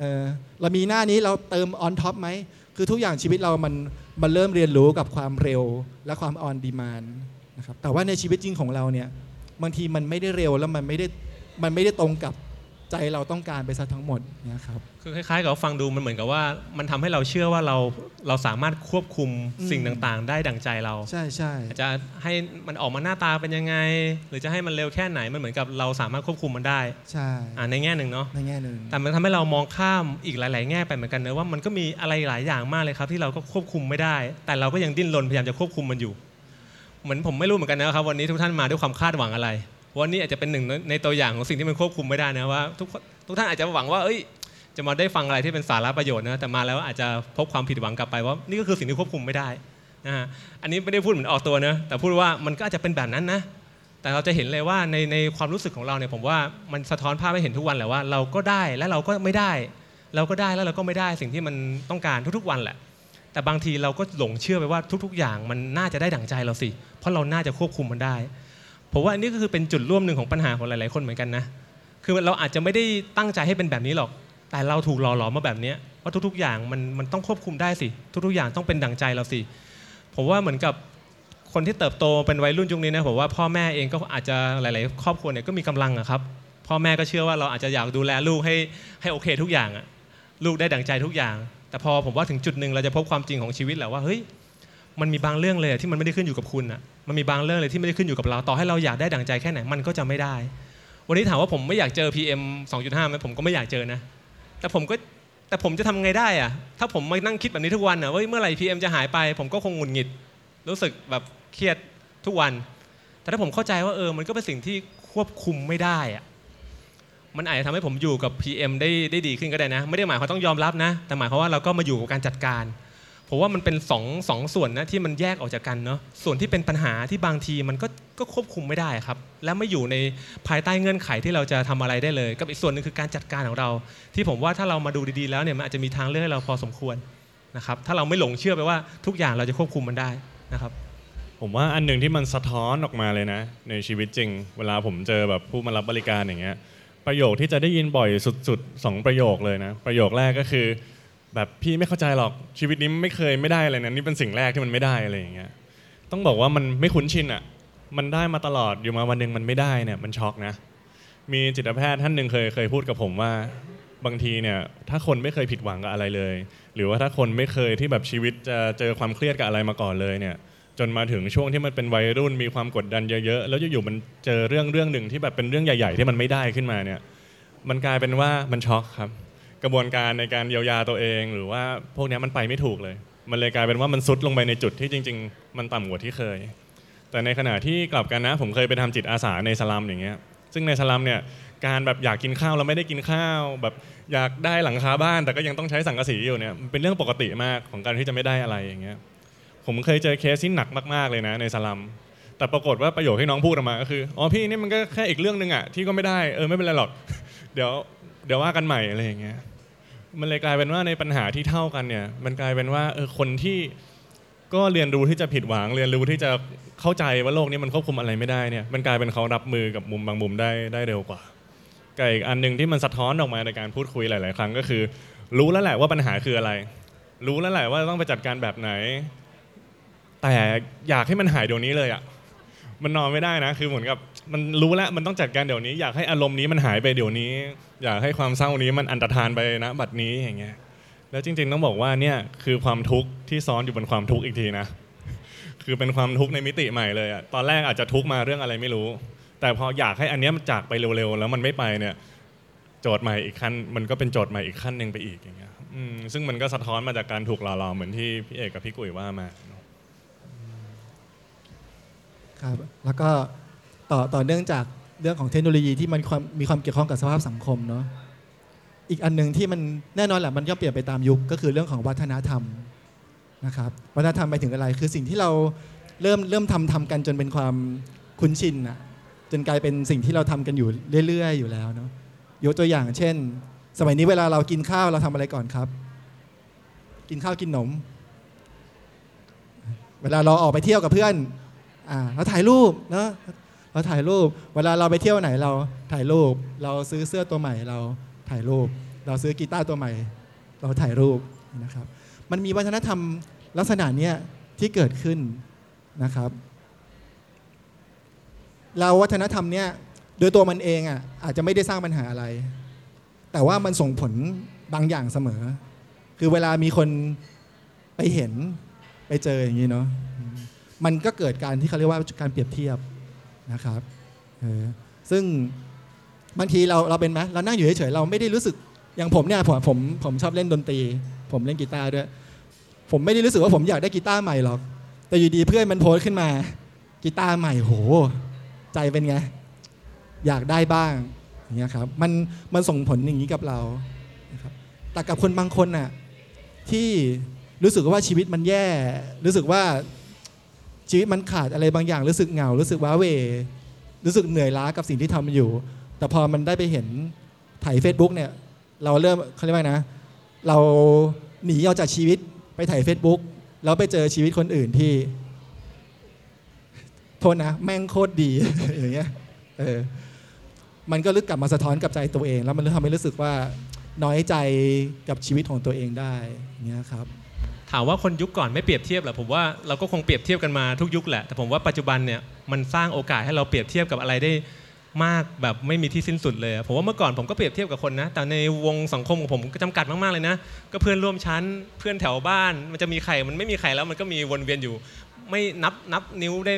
เออเรามีหน้านี้เราเติม on top ไหม คือทุกอย่างชีวิตเรามันมันเริ่มเรียนรู้กับความเร็วและความ on demand นะครับแต่ว่าในชีวิตจริงของเราเนี่ยบางทีมันไม่ได้เร็วแล้วมันไม่ได้มันไม่ได้ตรงกับ ใจเราต้องการไปซะทั้งหมดนะครับ คือคล้ายๆกับว่าฟังดูมันเหมือนกับว่า มันทำให้เราเชื่อว่าเราเราสามารถควบคุมอืมสิ่งต่างๆ ได้ดังใจเรา ใช่ใช่จะให้มันออกมาหน้าตาเป็นยังไง หรือจะให้มันเร็วแค่ไหนมันเหมือนกับเราสามารถควบคุมมันได้ใช่อ่าในแง่หนึ่งเนาะในแง่หนึ่งแต่มันทำให้เรามองข้ามอีกหลาย ๆ แง่ไปเหมือนกันเนอะว่ามันก็มีอะไรหลายอย่างมากเลยครับ ที่เราก็ควบคุมไม่ได้ แต่เราก็ยังดิ้นรนพยายามจะควบคุมมันอยู่ เหมือนผมไม่รู้เหมือนกันนะครับวันนี้ทุกท่านมาด้วยความคาดหวังอะไร วันนี้อาจจะเป็นหนึ่งในตัวอย่างของสิ่งที่มันควบคุมไม่ได้นะว่าทุกทุกท่านอาจจะหวังว่าเอ้ยจะมาได้ฟังอะไรที่เป็นสาระประโยชน์นะแต่มาแล้วอาจจะพบความผิดหวังกลับไปว่านี่ก็คือสิ่งที่ควบคุมไม่ได้นะฮะอันนี้ไม่ได้พูดเหมือนออกตัวนะแต่พูดว่ามันก็อาจจะเป็นแบบนั้นนะแต่เราจะเห็นเลยว่าในในความรู้สึกของเราเนี่ยผมว่ามันสะท้อนภาพให้เห็นทุกวันแหละว่าเราก็ได้และเราก็ไม่ได้ เราก็ได้แล้วเราก็ไม่ได้สิ่งที่มันต้องการทุกๆวันแหละ แต่บางทีเราก็หลงเชื่อไปว่าทุก ๆ อย่างมันน่าจะได้ดั่งใจเราสิ เพราะเราน่าจะควบคุมมันได้ ผมว่าอันนี้ก็คือเป็นจุดร่วมหนึ่งของปัญหาของหลาย ๆ คนเหมือนกันนะ คือเราอาจจะไม่ได้ตั้งใจให้เป็นแบบนี้หรอก แต่เราถูกหล่อหลอมมาแบบนี้ว่าทุก ๆ อย่างมันมันต้องควบคุมได้สิ ทุก ๆ อย่างต้องเป็นดั่งใจเราสิ ผมว่าเหมือนกับคนที่เติบโตเป็นวัยรุ่นยุคนี้นะผมว่าพ่อแม่เองก็อาจจะหลาย ๆ ครอบครัวเนี่ยก็มีกำลังอะครับ พ่อแม่ก็เชื่อว่าเราอาจจะอยากดูแลลูกให้ให้โอเคทุกอย่างอะลูกได้ดั่งใจทุกอย่าง แต่พอผมว่าถึงจุดหนึ่งเราจะพบความจริงของชีวิตแหละว่าเฮ้ย มันมีบางเรื่องเลยที่มันไม่ได้ขึ้นอยู่กับคุณอะมันมีบางเรื่องเลยที่ไม่ได้ขึ้นอยู่กับเรา ต่อให้เราอยากได้ดั่งใจแค่ไหนมันก็จะไม่ได้ วันนี้ถามว่าผมไม่อยากเจอ PM 2.5ไหมผมก็ไม่อยากเจอนะ แต่ผมก็แต่ผมจะทำไงได้อะถ้าผมมานั่งคิดแบบนี้ทุกวันอะว่าเมื่อไหร่ PM จะหายไป ผมก็คงหงุดหงิด รู้สึกแบบเครียดทุกวัน แต่ถ้าผมเข้าใจว่าเออมันก็เป็นสิ่งที่ควบคุมไม่ได้อะมันอาจจะทำให้ผมอยู่กับ PM ได้ได้ดีขึ้นก็ได้นะ ไม่ได้หมายความต้องยอมรับนะ แต่หมายความว่าเราก็มาอยู่กับการจัดการ ผมว่ามันเป็นสองสองส่วนนะที่มันแยกออกจากกันเนาะส่วนที่เป็นปัญหาที่บางทีมันก็ก็ควบคุมไม่ได้ครับ และไม่อยู่ในภายใต้เงื่อนไขที่เราจะทำอะไรได้เลย กับอีกส่วนหนึงคือการจัดการของเรา ที่ผมว่าถ้าเรามาดูดีๆแล้วเนี่ยมันอาจจะมีทางเลือกให้เราพอสมควรนะครับถ้าเราไม่หลงเชื่อไปว่าทุกอย่างเราจะควบคุมมันได้นะครับ ผมว่าอันหนึ่งที่มันสะท้อนออกมาเลยนะ ในชีวิตจริง เวลาผมเจอแบบผู้มารับบริการอย่างเงี้ยประโยคที่จะได้ยินบ่อยสุดๆสองประโยคเลยนะ ประโยคแรกก็คือ แบบพี่ไม่เข้าใจหรอกชีวิตนี้ไม่เคยไม่ได้เลยนะนี่เป็นสิ่งแรกที่มันไม่ได้อะไรอย่างเงี้ยต้องบอกว่ามันไม่คุ้นชินอะมันได้มาตลอดอยู่มาวันหนึ่งมันไม่ได้เนี่ยมันช็อกนะ มีจิตแพทย์ท่านหนึ่งเคยเคยพูดกับผมว่าบางทีเนี่ยถ้าคนไม่เคยผิดหวังกับอะไรเลย หรือว่าถ้าคนไม่เคยที่แบบชีวิตจะเจอความเครียดกับอะไรมาก่อนเลยเนี่ยจนมาถึงช่วงที่มันเป็นวัยรุ่นมีความกดดันเยอะๆแล้วอยู่ๆมันเจอเรื่องเรื่องหนึ่งที่แบบเป็นเรื่องใหญ่ ๆ ที่มันไม่ได้ขึ้นมาเนี่ยมันกลายเป็นว่ามันช็อกครับ กระบวนการในการเยียวยาตัวเอง หรือว่าพวกนี้มันไปไม่ถูกเลย มันเลยกลายเป็นว่ามันซุดลงไปในจุดที่จริง ๆ มันต่ำกว่าที่เคย แต่ในขณะที่กลับกันนะ ผมเคยไปทำจิตอาสาในสลัมอย่างเงี้ยซึ่งในสลัมเนี่ยการแบบอยากกินข้าวแล้วไม่ได้กินข้าว แบบอยากได้หลังคาบ้าน แต่ก็ยังต้องใช้สังกะสีอยู่เนี่ยมันเป็นเรื่องปกติมากของการที่จะไม่ได้อะไรอย่างเงี้ยผมเคยเจอเคสที่หนักมากๆเลยนะในสลัมแต่ปรากฏว่าประโยคที่น้องพูดออกมาก็คือ อ๋อพี่นี่มันก็แค่อีกเรื่องหนึ่งอะที่ก็ไม่ได้ เออไม่เป็นไรหรอก เดี๋ยว เดี๋ยวว่ากันใหม่อะไรอย่างเงี้ยมันเลยกลายเป็นว่าในปัญหาที่เท่ากันเนี่ย มันกลายเป็นว่าเออคนที่ก็เรียนรู้ที่จะผิดหวัง เรียนรู้ที่จะเข้าใจว่าโลกนี้มันควบคุมอะไรไม่ได้เนี่ย มันกลายเป็นเขารับมือกับมุมบางมุมได้ได้เร็วกว่ากับอีกอันหนึ่งที่มันสะท้อนออกมาในการพูดคุยหลาย ๆ ครั้งก็คือ รู้แล้วแหละว่าปัญหาคืออะไร รู้แล้วแหละว่าต้องไปจัดการแบบไหน แต่อยากให้มันหายเดี๋ยวนี้เลยอะมันนอนไม่ได้นะ คือเหมือนกับ มันรู้แล้วมันต้องจัดการเดี๋ยวนี้ อยากให้อารมณ์นี้มันหายไปเดี๋ยวนี้ อยากให้ความเศร้านี้มันอันตรธานไปนะบัดนี้อย่างเงี้ยแล้วจริง ๆ ต้องบอกว่าเนี่ยคือความทุกข์ที่ซ้อนอยู่บนความทุกข์อีกทีนะคือเป็นความทุกข์ในมิติใหม่เลยอะตอนแรกอาจจะทุกข์มาเรื่องอะไรไม่รู้ แต่พออยากให้อันเนี้ยมันจากไปเร็วๆแล้วมันไม่ไปเนี่ยโจทย์ใหม่อีกขั้นมันก็เป็นโจทย์ใหม่อีกขั้นหนึ่งไปอีกอย่างเงี้ยซึ่งมันก็สะท้อนมาจากการถูกหล่อหลอมเหมือนที่พี่เอกกับพี่กุ๋ยว่ามาครับแล้วก็ ต่อต่อเนื่องจากเรื่องของเทคโนโลยีที่มันความมีความเกี่ยวข้องกับสภาพสังคมเนาะอีกอันหนึ่งที่มันแน่นอนแหละมันย่อเปลี่ยนไปตามยุคก็คือเรื่องของวัฒนธรรมนะครับวัฒนธรรมไปถึงอะไร คือสิ่งที่เราเริ่มเริ่มทำทำกันจนเป็นความคุ้นชินอะจนกลายเป็นสิ่งที่เราทำกันอยู่เรื่อย ๆ อยู่แล้วเนาะยกตัวอย่างเช่น สมัยนี้เวลาเรากินข้าวเราทำอะไรก่อนครับ กินข้าวกินขนม เวลาเราออกไปเที่ยวกับเพื่อนอ่าเราถ่ายรูปเนาะ เราถ่ายรูป เวลาเราไปเที่ยวไหนเราถ่ายรูป เราซื้อเสื้อตัวใหม่เราถ่ายรูป เราซื้อกีตาร์ตัวใหม่ เราถ่ายรูปนะครับ มันมีวัฒนธรรมลักษณะเนี้ยที่เกิดขึ้นนะครับ เราวัฒนธรรมเนี้ยโดยตัวมันเองอะอาจจะไม่ได้สร้างปัญหาอะไร แต่ว่ามันส่งผลบางอย่างเสมอ คือเวลามีคนไปเห็นไปเจออย่างนี้เนาะมันก็เกิดการที่เขาเรียกว่าการเปรียบเทียบ นะครับเออซึ่งบางทีเราเราเป็นไหมเรานั่งอยู่เฉยๆเราไม่ได้รู้สึกอย่างผมเนี่ยผมผมผมชอบเล่นดนตรี ผมเล่นกีตาร์ด้วย ผมไม่ได้รู้สึกว่าผมอยากได้กีตาร์ใหม่หรอก แต่อยู่ดีเพื่อนมันโพสต์ขึ้นมากีตาร์ใหม่โห ใจเป็นไง อยากได้บ้างอย่างเงี้ยครับมันมันส่งผลอย่างนี้กับเรานะครับแต่กับคนบางคนน่ะที่รู้สึกว่าชีวิตมันแย่ รู้สึกว่า ชีวิตมันขาดอะไรบางอย่างรู้สึกเหงา รู้สึกว้าเว รู้สึกเหนื่อยล้ากับสิ่งที่ทำอยู่ แต่พอมันได้ไปเห็นถ่าย Facebook เนี่ย เราเริ่มเขาเรียกว่านะ เราหนีออกจากชีวิตไปถ่าย Facebook แล้วไปเจอชีวิตคนอื่นที่ โทษนะ แม่งโคตรดีอย่างเงี้ยเออมันก็ลึกกลับมาสะท้อนกับใจตัวเอง แล้วมันทำให้รู้สึกว่าน้อยใจกับชีวิตของตัวเองได้เงี้ยครับ ถามว่าคนยุคก่อนไม่เปรียบเทียบเหรอผมว่าเราก็คงเปรียบเทียบกันมาทุกยุคแหละแต่ผมว่าปัจจุบันเนี่ยมันสร้างโอกาสให้เราเปรียบเทียบกับอะไรได้มากแบบไม่มีที่สิ้นสุดเลยอะผมว่าเมื่อก่อนผมก็เปรียบเทียบกับคนนะแต่ในวงสังคมของผมก็จำกัดมากๆเลยนะก็เพื่อนร่วมชั้นเพื่อนแถวบ้าน มันจะมีใครมันไม่มีใครแล้วมันก็มีวนเวียนอยู่ ไม่นับนับนิ้วได้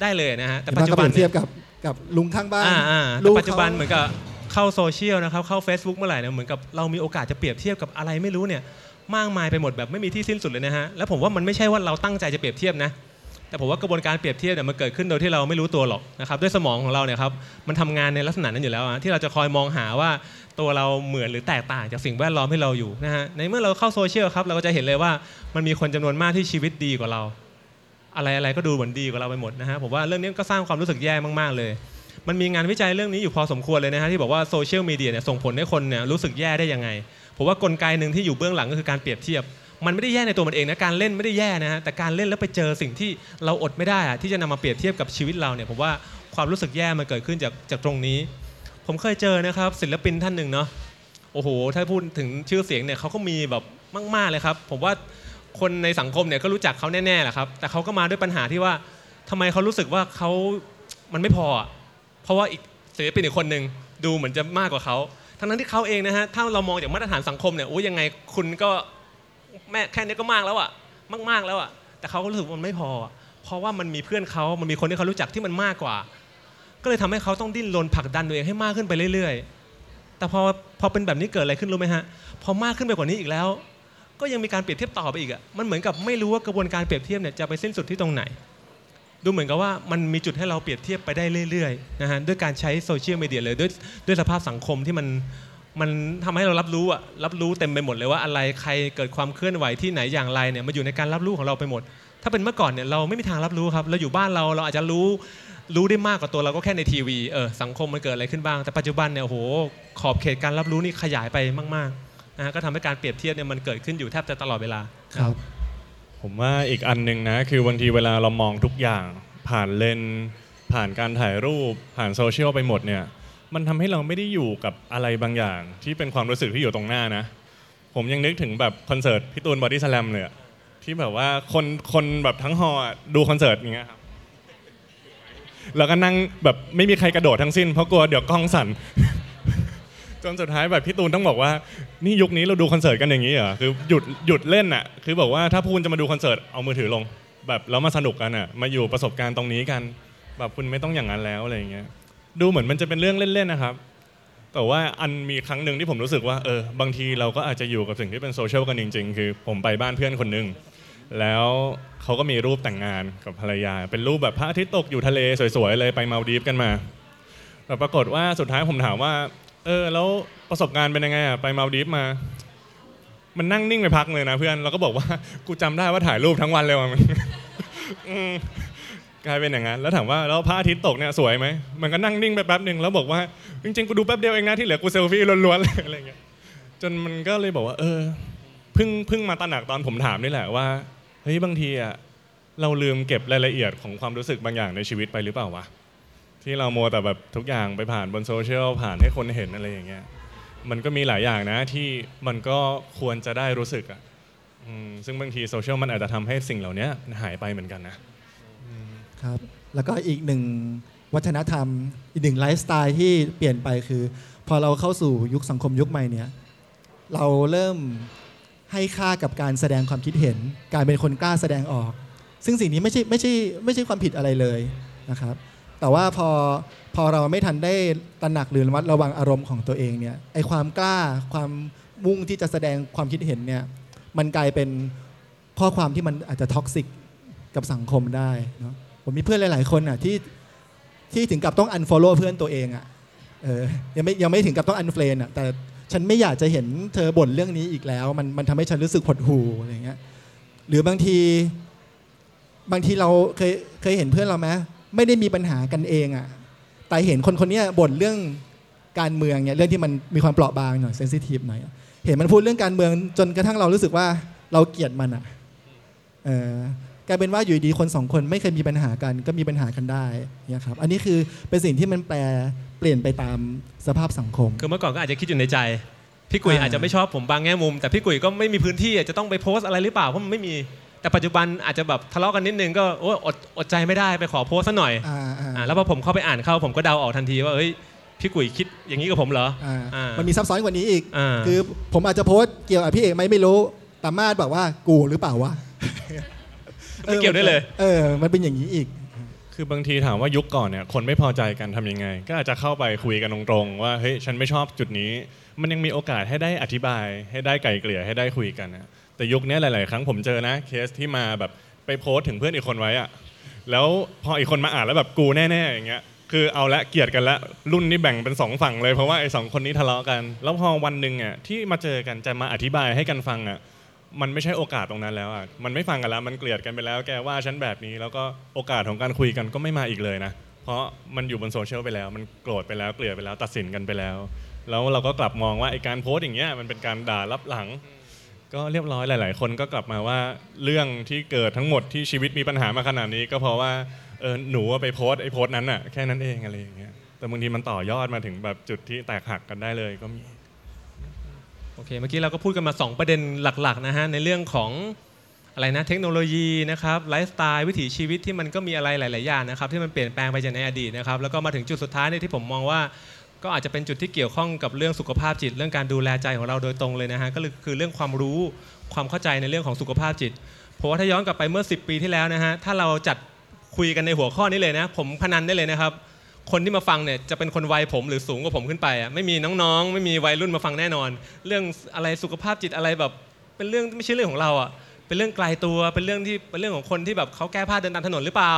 ได้เลยนะฮะแต่ปัจจุบันเปรียบเนี่ยเทียบกับกับลุงข้างบ้านอ่าอ่าลูแต่กปัจจุบันขาเหมือนกับเข้าโซเชียลนะครับเข้า Facebook เมื่อไหร่เนี่ยเหมือนกับเรามีโอกาสจะเปรียบเทียบกับอะไรไม่รู้เนี่ย มากมายไปหมดแบบไม่มีที่สิ้นสุดเลยนะฮะแล้วผมว่ามันไม่ใช่ว่าเราตั้งใจจะเปรียบเทียบนะแต่ผมว่ากระบวนการเปรียบเทียบเนี่ยมันเกิดขึ้นโดยที่เราไม่รู้ตัวหรอกนะครับด้วยสมองของเราเนี่ยครับมันทำงานในลักษณะนั้นอยู่แล้วที่เราจะคอยมองหาว่าตัวเราเหมือนหรือแตกต่างจากสิ่งแวดล้อมที่เราอยู่นะฮะในเมื่อเราเข้าโซเชียลครับเราก็จะเห็นเลยว่ามันมีคนจำนวนมากที่ชีวิตดีกว่าเรา อะไรอะไรก็ดูเหมือนดีกว่าเราไปหมดนะฮะผมว่าเรื่องนี้ก็สร้างความรู้สึกแย่มากๆเลย มันมีงานวิจัยเรื่องนี้อยู่พอสมควรเลยนะฮะที่บอกว่าโซเชียลมีเดียเนี่ยส่งผลให้คนเนี่ยรู้สึกแย่ได้ยังไง ผมว่ากลไกหนึ่งที่อยู่เบื้องหลังก็คือการเปรียบเทียบ มันไม่ได้แย่ในตัวมันเองนะการเล่นไม่ได้แย่นะฮะแต่การเล่นแล้วไปเจอสิ่งที่เราอดไม่ได้อะที่จะนำมาเปรียบเทียบกับชีวิตเราเนี่ยผมว่าความรู้สึกแย่มันเกิดขึ้นจากจากตรงนี้ ผมเคยเจอนะครับศิลปินท่านหนึ่งเนาะโอ้โห ถ้าพูดถึงชื่อเสียงเนี่ยเขาก็มีแบบมาก ๆเลยครับ ผมว่าคนในสังคมเนี่ยก็รู้จักเขาแน่ๆแหละครับ แต่เขาก็มาด้วยปัญหาที่ว่าทำไมเขารู้สึกว่าเขามันไม่พอ เพราะว่าอีกศิลปินอีกคนหนึ่งดูเหมือนจะมากกว่าเขา ทั้งนั้นที่เขาเองนะฮะถ้าเรามองจากมาตรฐานสังคมเนี่ยโอ้ยังไงคุณก็แม่แค่นี้ก็มากแล้วอะมากๆแล้วอะแต่เขาก็รู้สึกว่ามันไม่พอ เพราะว่ามันมีเพื่อนเขามันมีคนที่เขารู้จักที่มันมากกว่า ก็เลยทำให้เขาต้องดิ้นรนผลักดันตัวเองให้มากขึ้นไปเรื่อย ๆ แต่พอพอเป็นแบบนี้เกิดอะไรขึ้นรู้ไหมฮะพอมากขึ้นไปกว่านี้อีกแล้ว ก็ยังมีการเปรียบเทียบต่อไปอีกอะมันเหมือนกับไม่รู้ว่ากระบวนการเปรียบเทียบเนี่ยจะไปสิ้นสุดที่ตรงไหน ดูเหมือนกับว่ามันมีจุดให้เราเปรียบเทียบไปได้เรื่อยๆนะฮะด้วยการใช้โซเชียลมีเดียเลยด้วยด้วยสภาพสังคมที่มันมันทำให้เรารับรู้อะรับรู้เต็มไปหมดเลยว่าอะไรใครเกิดความเคลื่อนไหวที่ไหนอย่างไรเนี่ยมาอยู่ในการรับรู้ของเราไปหมด ถ้าเป็นเมื่อก่อนเนี่ยเราไม่มีทางรับรู้ครับเราอยู่บ้านเราเราอาจจะรู้รู้ได้มากกว่าตัวเราก็แค่ในทีวีเออสังคมมันเกิดอะไรขึ้นบ้าง แต่ปัจจุบันเนี่ยโอ้โหขอบเขตการรับรู้นี่ขยายไปมากๆนะฮะก็ทำให้การเปรียบเทียบเนี่ยมันเกิดขึ้นอยู่แทบจะตลอดเวลาครับ ผมว่าอีกอันหนึ่งนะ คือบางทีเวลาเรามองทุกอย่าง ผ่านเลนผ่านการถ่ายรูปผ่านโซเชียลไปหมดเนี่ย มันทำให้เราไม่ได้อยู่กับอะไรบางอย่าง ที่เป็นความรู้สึกที่อยู่ตรงหน้านะ ผมยังนึกถึงแบบคอนเสิร์ตพี่ตูนบอดี้สแลมเลยที่แบบว่าคนคนแบบทั้งฮอดูคอนเสิร์ตอย่างเงี้ยครับแล้วก็นั่งแบบไม่มีใครกระโดดทั้งสิ้นเพราะกลัวเดี๋ยวกล้องสั่น จนสุดท้ายแบบพี่ตูนต้องบอกว่านี่ยุคนี้เราดูคอนเสิร์ตกันอย่างนี้เหรอคือหยุดหยุดเล่นอะคือบอกว่าถ้าคุณจะมาดูคอนเสิร์ตเอามือถือลง แบบแล้วมาสนุกกันอะมาอยู่ประสบการณ์ตรงนี้กัน แบบคุณไม่ต้องอย่างนั้นแล้วอะไรอย่างเงี้ยดูเหมือนมันจะเป็นเรื่องเล่นๆนะครับ แต่ว่าอันมีครั้งหนึ่งที่ผมรู้สึกว่าเออบางทีเราก็อาจจะอยู่กับสิ่งที่เป็นโซเชียลกันจริง ๆ คือผมไปบ้านเพื่อนคนหนึ่งแล้วเขาก็มีรูปแต่งงานกับภรรยา เป็นรูปแบบพระอาทิตย์ตกอยู่ทะเลสวยๆเลยไปมัลดีฟส์กันมาแต่ปรากฏว่าสุดท้ายผมถามว่า เออแล้วประสบการณ์เป็นยังไงอะไปมัลดีฟส์มา มันนั่งนิ่งไปพักเลยนะเพื่อนเราก็บอกว่ากูจำได้ว่าถ่ายรูปทั้งวันเลยว่ะมันกลายเป็นอย่างนั้นแล้วถามว่าแล้วพระอาทิตย์ตกเนี่ยสวยไหมมันก็นั่งนิ่งไปแป๊บหนึ่งแล้วบอกว่าจริงๆกูดูแป๊บเดียวเองนะที่เหลือกูเซลฟี่ล้วนๆเลยอะไรเงี้ยจนมันก็เลยบอกว่า เออเพิ่งเพิ่งมาตระหนักตอนผมถามนี่แหละว่าเฮ้ยบางทีอะเราลืมเก็บรายละเอียดของความรู้สึกบางอย่างในชีวิตไปหรือเปล่าวะ ที่เราโมวแต่แบบทุกอย่างไปผ่านบนโซเชียลผ่านให้คนเห็นอะไรอย่างเงี้ยมันก็มีหลายอย่างนะที่มันก็ควรจะได้รู้สึกอะอืมซึ่งบางทีโซเชียลมันอาจจะทำให้สิ่งเหล่านี้หายไปเหมือนกันนะ ครับ แล้วก็อีกหนึ่งวัฒนธรรม อีกหนึ่งไลฟ์สไตล์ที่เปลี่ยนไปคือ พอเราเข้าสู่ยุคสังคมยุคใหม่เนี่ยเราเริ่มให้ค่ากับการแสดงความคิดเห็น การเป็นคนกล้าแสดงออก ซึ่งสิ่งนี้ไม่ใช่ไม่ใช่ไม่ใช่ความผิดอะไรเลยนะครับ แต่ว่าพอพอเราไม่ทันได้ตระหนักหรือระมัดระวังอารมณ์ของตัวเองเนี่ยไอความกล้าความมุ่งที่จะแสดงความคิดเห็นเนี่ยมันกลายเป็นข้อความที่มันอาจจะท็อกซิกกับสังคมได้เนาะผมมีเพื่อนหลาย ๆ คนอะที่ที่ถึงกับต้อง unfollow เพื่อนตัวเองอะเออยังไม่ยังไม่ถึงกับต้อง unfriend อะแต่ฉันไม่อยากจะเห็นเธอบ่นเรื่องนี้อีกแล้ว มันมันทำให้ฉันรู้สึกหดหู่อะไรเงี้ยหรือบางทีบางทีเราเคยเคยเห็นเพื่อนเราไหม ไม่ได้มีปัญหากันเองอะแต่เห็นคนคนเนี้ยบ่นเรื่องการเมืองเนี่ยเรื่องที่มันมีความเปราะบางหน่อยเซนซิทีฟหน่อยอะเห็นมันพูดเรื่องการเมืองจนกระทั่งเรารู้สึกว่าเราเกลียดมันอะเออกลายเป็นว่าอยู่ดีๆคนสองคนไม่เคยมีปัญหากันก็มีปัญหากันได้เนี่ยครับอันนี้คือเป็นสิ่งที่มันแปลเปลี่ยนไปตามสภาพสังคม คือเมื่อก่อนก็อาจจะคิดอยู่ในใจพี่กุยอ่าอาจจะไม่ชอบผมบางแง่มุม แต่พี่กุยก็ไม่มีพื้นที่จะต้องไปโพสต์อะไรหรือเปล่าเพราะมันไม่มี แต่ปัจจุบันอาจจะแบบทะเลาะกันนิดนึงก็โอ้อดอดใจไม่ได้ไปขอโพสต์ซะหน่อยอ่าอ่าอ่าแล้วพอผมเข้าไปอ่านเข้าผมก็เดาออกทันทีว่าเฮ้ยพี่กุยคิดอย่างนี้กับผมเหรออ่าอ่ามัมันมีซับซ้อนกว่านี้อีกอ่าคือผมอาจจะโพสต์เกี่ยวกับพี่เอกไหมไม่รู้แต่มาดบอกว่ากูหรือเปล่าวะไม่เกี่ยวด้วยเลย เออ มันเป็นอย่างนี้อีก คือบางทีถามว่ายุคก่อนเนี่ยคนไม่พอใจกันทำยังไง ก็อาจจะเข้าไปคุยกันตรงๆ ว่าเฮ้ยฉันไม่ชอบจุดนี้ มันยังมีโอกาสให้ได้อธิบาย ให้ได้ไกลเกลี่ยให้ได้คุยกันนะ แต่ยุคนี้หลาย ๆ ครั้งผมเจอนะเคสที่มาแบบไปโพสถึงเพื่อนอีกคนไว้อะแล้วพออีกคนมาอ่านแล้วแบบกูแน่ ๆ อย่างเงี้ยคือเอาละเกลียดกันละรุ่นนี้แบ่งเป็นสองฝั่งเลยเพราะว่าไอ้สองคนนี้ทะเลาะกัน แล้วพอวันหนึ่งอะที่มาเจอกันจะมาอธิบายให้กันฟังอะมันไม่ใช่โอกาสตรงนั้นแล้วอะมันไม่ฟังกันแล้วมันเกลียดกันไปแล้วแกว่าฉันแบบนี้ แล้วก็โอกาสของการคุยกันก็ไม่มาอีกเลยนะเพราะมันอยู่บนโซเชียลไปแล้วมันโกรธไปแล้วเกลียดไปแล้วตัดสินกันไปแล้ว แล้วเราก็กลับมองว่าไอ้การโพสต์อย่างเงี้ยมันเป็นการด่ารับหลัง ก็เรียบร้อยหลาย ๆ คนก็กลับมาว่าเรื่องที่เกิดทั้งหมดที่ชีวิตมีปัญหามาขนาดนี้ ก็เพราะว่าเออหนูไปโพสต์ไอ้โพสต์นั้นอะแค่นั้นเองอะไรอย่างเงี้ยแต่บางทีมันต่อยอดมาถึงแบบจุดที่แตกหักกันได้เลยก็มีโอเคเมื่อกี้เราก็พูดกันมา 2 ประเด็นหลัก ๆ นะฮะในเรื่องของอะไรนะเทคโนโลยีนะครับไลฟ์สไตล์วิถีชีวิตที่มันก็มีอะไรหลาย ๆ อย่างนะครับที่มันเปลี่ยนแปลงไปจากในอดีตนะครับแล้วก็มาถึงจุดสุดท้ายเนี่ยที่ผมมองว่า ก็อาจจะเป็นจุดที่เกี่ยวข้องกับเรื่องสุขภาพจิต เรื่องการดูแลใจของเราโดยตรงเลยนะฮะก็คือเรื่องความรู้ความเข้าใจในเรื่องของสุขภาพจิตเพราะว่าถ้าย้อนกลับไปเมื่อ 10 ปีที่แล้วนะฮะถ้าเราจัดคุยกันในหัวข้อนี้เลยนะ ผมพนันได้เลยนะครับ คนที่มาฟังเนี่ยจะเป็นคนวัยผมหรือสูงกว่าผมขึ้นไปอะไม่มีน้องๆ ไม่มีวัยรุ่นมาฟังแน่นอน เรื่องอะไรสุขภาพจิตอะไรแบบ เป็นเรื่องไม่ใช่เรื่องของเราอะเป็นเรื่องไกลตัวเป็นเรื่องที่เป็นเรื่องของคนที่แบบเขาแก้ผ้าเดินตามถนนหรือเปล่า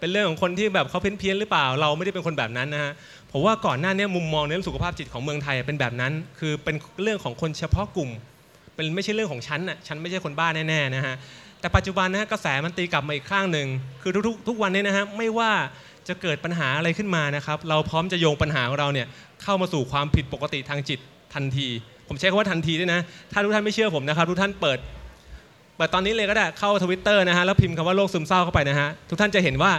เป็นเรื่องของคนที่แบบเขาเพี้ยนเพี้ยนๆหรือเปล่า เราไม่ได้เป็นคนแบบนั้นนะฮะ ผมว่าก่อนหน้านี้มุมมองในเรื่องสุขภาพจิตของเมืองไทยเป็นแบบนั้น คือเป็นเรื่องของคนเฉพาะกลุ่ม เป็นไม่ใช่เรื่องของฉันน่ะฉันไม่ใช่คนบ้าแน่ๆนะฮะแต่ปัจจุบันนะฮะกระแสมันตีกลับมาอีกข้างหนึ่งคือทุกๆทุกวันนี้นะฮะไม่ว่าจะเกิดปัญหาอะไรขึ้นมานะครับเราพร้อมจะโยงปัญหาของเราเนี่ยเข้ามาสู่ความผิดปกติทางจิตทันที ผมใช้คำว่าทันทีด้วยนะถ้าทุกท่านไม่เชื่อผมนะครับ ทุกท่านเปิดเปิดตอนนี้เลยก็ได้เข้าทวิตเตอร์นะฮะแล้วพิมพ์คำว่าโรคซึมเศร้าเข้าไปนะฮะทุกท่านจะเห็นว่า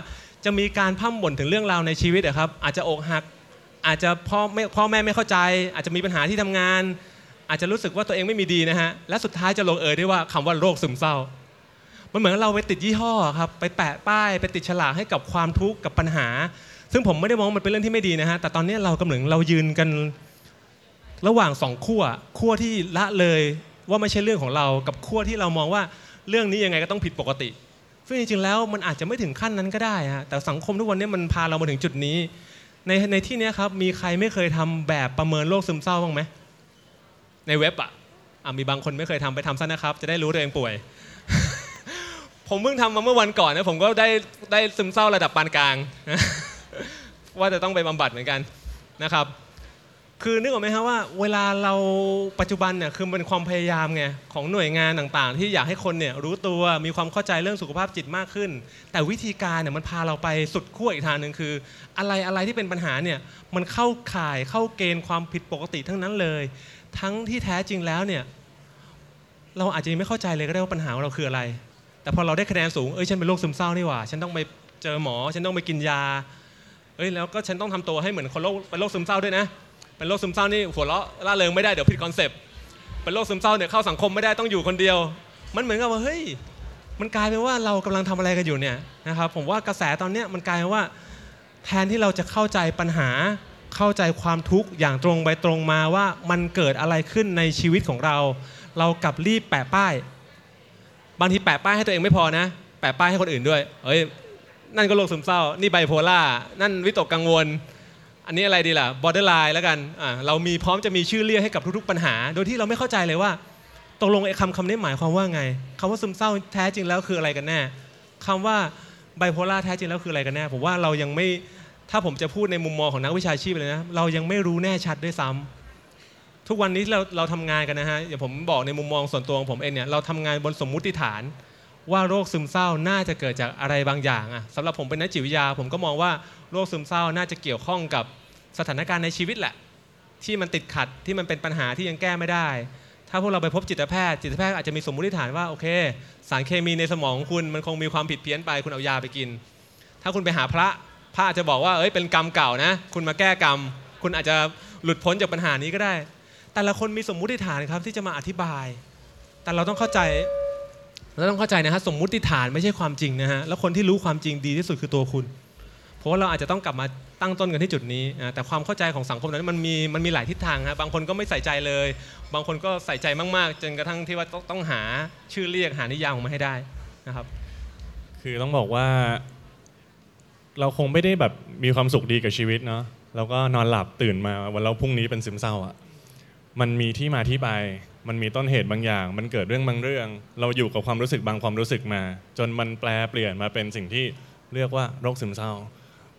จะมีการพ่ำบ่นถึงเรื่องราวในชีวิตอะครับอาจจะอกหัก อาจจะพ่อไม่พ่อแม่ไม่เข้าใจ อาจจะมีปัญหาที่ทำงาน อาจจะรู้สึกว่าตัวเองไม่มีดีนะฮะและสุดท้ายจะลงเอยด้วยว่าคำว่าโรคซึมเศร้า มันเหมือนเราไปติดยี่ห้อครับไปแปะป้ายไปติดฉลากให้กับความทุกข์กับปัญหา ซึ่งผมไม่ได้มองมันเป็นเรื่องที่ไม่ดีนะฮะแต่ตอนนี้เรากำลังเรายืนกันระหว่างสองขั้วขั้วที่ละเลยว่าไม่ใช่เรื่องของเรากับขั้วที่เรามองว่าเรื่องนี้ยังไงก็ต้องผิดปกติซึ่งจริงๆแล้วมันอาจจะไม่ถึงขั้นนั้นก็ได้ฮะแต่สังคมทุกวันนี้มันพาเรามาถึงจุดนี้ ในในที่นี้ครับมีใครไม่เคยทำแบบประเมินโรคซึมเศร้าบ้างไหมในเว็บอะอะมีบางคนไม่เคยทำไปทำซะนะครับ จะได้รู้ตัวเองป่วย ผมเพิ่งทำมาเมื่อวันก่อนนะผมก็ได้ได้ซึมเศร้าระดับปานกลาง ว่าจะต้องไปบำบัดเหมือนกันนะครับ คือนึกออกไหมครับว่าเวลาเราปัจจุบันเนี่ยคือเป็นความพยายามไงของหน่วยงานต่างๆ ที่อยากให้คนเนี่ยรู้ตัวมีความเข้าใจเรื่องสุขภาพจิตมากขึ้น แต่วิธีการเนี่ยมันพาเราไปสุดขั้วอีกทางหนึ่งคือ อะไรอะไรที่เป็นปัญหาเนี่ยมันเข้าข่ายเข้าเกณฑ์ความผิดปกติทั้งนั้นเลย ทั้งที่แท้จริงแล้วเนี่ยเราอาจจะยังไม่เข้าใจเลยก็ได้ว่าปัญหาของเราคืออะไร แต่พอเราได้คะแนนสูงเอ้ยฉันเป็นโรคซึมเศร้านี่หว่าฉันต้องไปเจอหมอ ฉันต้องไปกินยาเอ้ยแล้วก็ฉันต้องทำตัวให้เหมือนคนโรคเป็นโรคซึมเศร้าด้วยนะ เป็นโรคซึมเศร้านี่หัวเราะร่าเริงไม่ได้เดี๋ยวผิดคอนเซปต์เป็นโรคซึมเศร้าเนี่ยเข้าสังคมไม่ได้ต้องอยู่คนเดียว มันเหมือนกับว่าเฮ้ยมันกลายเป็นว่าเรากำลังทำอะไรกันอยู่เนี่ยนะครับผมว่ากระแสตอนนี้มันกลายเป็นว่า แทนที่เราจะเข้าใจปัญหาเข้าใจความทุกข์อย่างตรงไปตรงมาว่ามันเกิดอะไรขึ้นในชีวิตของเรา เรากลับรีบแปะป้าย บางทีแปะป้ายให้ตัวเองไม่พอนะ แปะป้ายให้คนอื่นด้วยเอ้ยนั่นก็โรคซึมเศร้า นี่ไบโพล่านั่นวิตกกังวล อันนี้อะไรดีล่ะ borderline แล้วกันอ่าเรามีพร้อมจะมีชื่อเรียกให้กับทุกๆปัญหา โดยที่เราไม่เข้าใจเลยว่าตกลงไอ้คำคำนี้หมายความว่าไงคำว่าซึมเศร้าแท้จริงแล้วคืออะไรกันแน่คำว่าไบโพล่าแท้จริงแล้วคืออะไรกันแน่ผมว่าเรายังไม่ถ้าผมจะพูดในมุมมองของนักวิชาชีพเลยนะเรายังไม่รู้แน่ชัดด้วยซ้ำทุกวันนี้เราเราทำงานกันนะฮะอย่างผมบอกในมุมมองส่วนตัวของผมเองเนี่ยเราทำงานบนสมมุติฐาน ว่าโรคซึมเศร้าน่าจะเกิดจากอะไรบางอย่างอะสำหรับผมเป็นนักจิตวิทยา ผมก็มองว่าโรคซึมเศร้าน่าจะเกี่ยวข้องกับ สถานการณ์ในชีวิตแหละ ที่มันติดขัดที่มันเป็นปัญหาที่ยังแก้ไม่ได้ ถ้าพวกเราไปพบจิตแพทย์จิตแพทย์อาจจะมีสมมติฐานว่าโอเค สารเคมีในสมองของคุณมันคงมีความผิดเพี้ยนไป คุณเอายาไปกิน ถ้าคุณไปหาพระพระอาจจะบอกว่าเอ้ยเป็นกรรมเก่านะ คุณมาแก้กรรม คุณอาจจะหลุดพ้นจากปัญหานี้ก็ได้แต่แต่ละคนมีสมมุติฐานครับที่จะมาอธิบาย แต่เราต้องเข้าใจเราต้องเข้าใจนะฮะสมมุติฐานไม่ใช่ความจริงนะฮะแล้วคนที่รู้ความจริงดีที่สุดคือตัวคุณ เพราะว่าเราอาจจะต้องกลับมา ตั้งต้นกันที่จุดนี้ แต่ความเข้าใจของสังคมนั้นมันมีมันมีหลายทิศทางฮะบบางคนก็ไม่ใส่ใจเลย บางคนก็ใส่ใจมากๆ จนกระทั่งที่ว่าต้องต้องหาชื่อเรียกหานิยามออกมาให้ได้นะครับ คือต้องบอกว่า เราคงไม่ได้แบบมีความสุขดีกับชีวิตเนาะแล้วก็นอนหลับตื่นมาวันเราพรุ่งนี้เป็นซึมเศร้าอะ่ะมันมีที่มาที่ไป มันมีต้นเหตุบางอย่าง มันเกิดเรื่องบางเรื่อง เราอยู่กับความรู้สึกบางความรู้สึกมา จนมันแปลเปลี่ยนมาเป็นสิ่งที่เรียกว่าโรคซึมเศร้า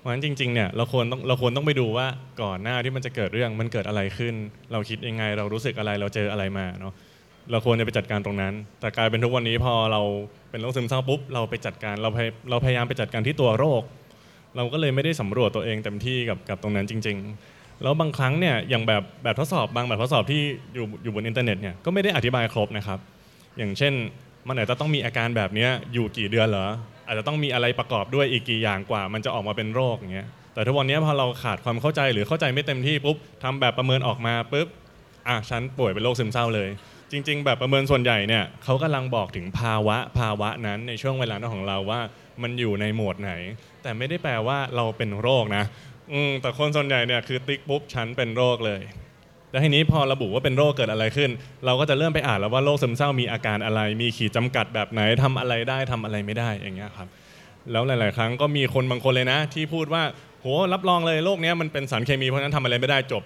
เพราะฉะนั้นจริงๆเนี่ยเราควรต้องเราควรต้องไปดูว่าก่อนหน้าที่มันจะเกิดเรื่องมันเกิดอะไรขึ้น เราคิดยังไง เรารู้สึกอะไรเราเจออะไรมาเนาะเราควรจะไปจัดการตรงนั้น แต่กลายเป็นทุกวันนี้พอเราเป็นโรคซึมเศร้าปุ๊บเราไปจัดการเราพยเราพยายามไปจัดการที่ตัวโรค เราก็เลยไม่ได้สำรวจตัวเองเต็มที่กับกับตรงนั้นจริง ๆ แล้วบางครั้งเนี่ยอย่างแบบแบบทดสอบบางแบบทดสอบที่อยู่อยู่บนอินเทอร์เน็ตเนี่ยก็ไม่ได้อธิบายครบนะครับ อย่างเช่น มันอาจจะต้องมีอาการแบบนี้อยู่กี่เดือนเหรอ อาจจะต้องมีอะไรประกอบด้วยอีกกี่อย่างกว่า มันจะออกมาเป็นโรคอย่างเงี้ยแต่ทุกวันนี้พอเราขาดความเข้าใจหรือเข้าใจไม่เต็มที่ปุ๊บทำแบบประเมินออกมาปุ๊บอะฉันป่วยเป็นโรคซึมเศร้าเลย จริง ๆ แบบประเมินส่วนใหญ่เนี่ยเขากำลังบอกถึงภาวะภาวะนั้นในช่วงเวลาของเราว่ามันอยู่ในโหมดไหน แต่ไม่ได้แปลว่าเราเป็นโรคนะอืแต่คนส่วนใหญ่เนี่ยคือติ๊กปุ๊บฉันเป็นโรคเลย แล้วทีนี้พอระบุว่าเป็นโรคเกิดอะไรขึ้น เราก็จะเริ่มไปอ่านแล้วว่าโรคซึมเศร้ามีอาการอะไร มีขีดจำกัดแบบไหนทำอะไรได้ทำอะไรไม่ได้อย่างเงี้ยครับแล้วหลาย ๆ ครั้งก็มีคนบางคนเลยนะ ที่พูดว่าโหรับรองเลยโรคเนี้ยมันเป็นสารเคมีเพราะนั้นทำอะไรไม่ได้จบ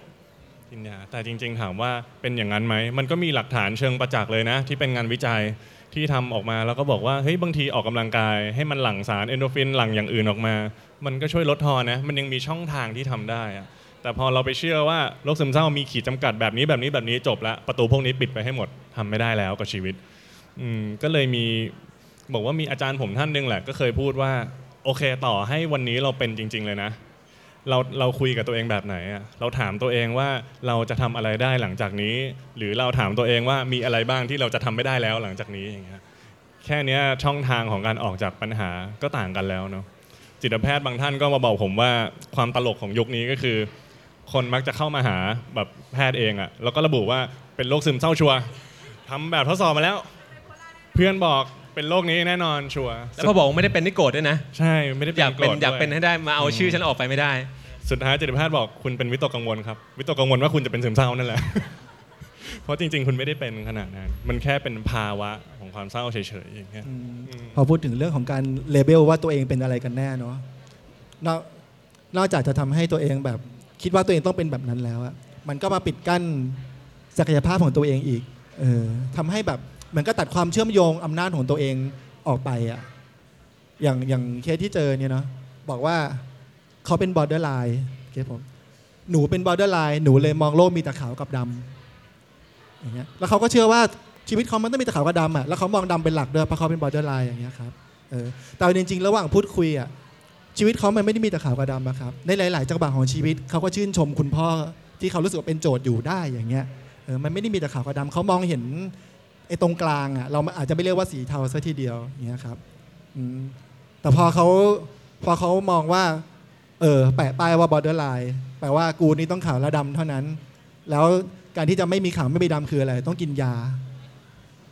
กินยาแต่จริง ๆ ถามว่าเป็นอย่างนั้นไหมมันก็มีหลักฐานเชิงประจักษ์เลยนะ ที่เป็นงานวิจัยที่ทำออกมาแล้วก็บอกว่าเฮ้ยบางทีออกกำลังกาย ให้มันหลั่งสารเอนโดฟินหลั่งอย่างอื่นออกมา มันก็ช่วยลดทอนนะมันยังมีช่องทางที่ทำได้อะ แต่พอเราไปเชื่อว่าโรคซึมเศร้ามีขีดจำกัดแบบนี้แบบนี้แบบนี้จบแล้วประตูพวกนี้ปิดไปให้หมดทำไม่ได้แล้วกับชีวิตอืมก็เลยมีบอกว่ามีอาจารย์ผมท่านหนึงแหละ ก็เคยพูดว่าโอเคต่อให้วันนี้เราเป็นจริง ๆ เลยนะ เราเราคุยกับตัวเองแบบไหนอะเราถามตัวเองว่าเราจะทำอะไรได้หลังจากนี้ หรือเราถามตัวเองว่ามีอะไรบ้างที่เราจะทำไม่ได้แล้วหลังจากนี้อย่างเงี้ยแค่เนี้ยช่องทางของการออกจากปัญหาก็ต่างกันแล้วเนาะจิตแพทย์บางท่านก็มาบอกผมว่าความตลกของยุคนี้ก็คือ คนมักจะเข้ามาหาแบบแพทย์เองอะแล้วก็ระบุว่าเป็นโรคซึมเศร้าชัวร์ทำแบบทดสอบมาแล้ว เพื่อนบอกเป็นโรคนี้แน่นอนชัวร์แล้วพอบอกว่าไม่ได้เป็นนี่โกรธด้วยนะ ใช่ไม่ได้อยากเป็นโรธอยากด้วยเป็นให้ได้มาเอาชื่อฉันออกไปไม่ได้ สุดท้ายจิตแพทย์บอกคุณเป็นวิตกกังวลครับวิตกกังวลว่าคุณจะเป็นซึมเศร้านั่นแหละ เพราะจริง ๆ คุณไม่ได้เป็นขนาดนั้น มันแค่เป็นภาวะของความเศร้าเฉยๆอย่างเงี้ย พอพูดถึงเรื่องของการ label ว่าตัวเองเป็นอะไรกันแน่เนาะนอกนอกจากจะทำให้ตัวเองแบบ คิดว่าตัวเองต้องเป็นแบบนั้นแล้วอะมันก็มาปิดกั้นศักยภาพของตัวเองอีกเออทำให้แบบเหมือนก็ตัดความเชื่อมโยงอำนาจของตัวเองออกไปอะอย่างอย่างเคสที่เจอเนี่ยเนาะบอกว่าเขาเป็น borderline เคสผมหนูเป็น borderline หนูเลยมองโลกมีแต่ขาวกับดำอย่างเงี้ยแล้วเขาก็เชื่อว่าชีวิตเขามันต้องมีแต่ขาวกับดำอะแล้วเขามองดำเป็นหลักด้วยเพราะเขาเป็น borderline อย่างเงี้ยครับเออแต่จริงๆระหว่างพูดคุยอะ ชีวิตเขามันไม่ได้มีแต่ขาวกับดำอะครับ ในหลาย ๆ จังหวะของชีวิตเขาก็ชื่นชมคุณพ่อที่เขารู้สึกว่าเป็นโจทย์อยู่ได้อย่างเงี้ยเออมันไม่ได้มีแต่ขาวกับดำเขามองเห็นไอ้ตรงกลางอะเราอาจจะไม่เรียกว่าสีเทาซะทีเดียวอย่างเงี้ยครับอืมแต่พอเขาพอเขามองว่า เออแปะป้ายว่า borderline แปลว่ากูนี่ต้องขาวและดำเท่านั้น แล้วการที่จะไม่มีขาวไม่มีดำคืออะไร ต้องกินยา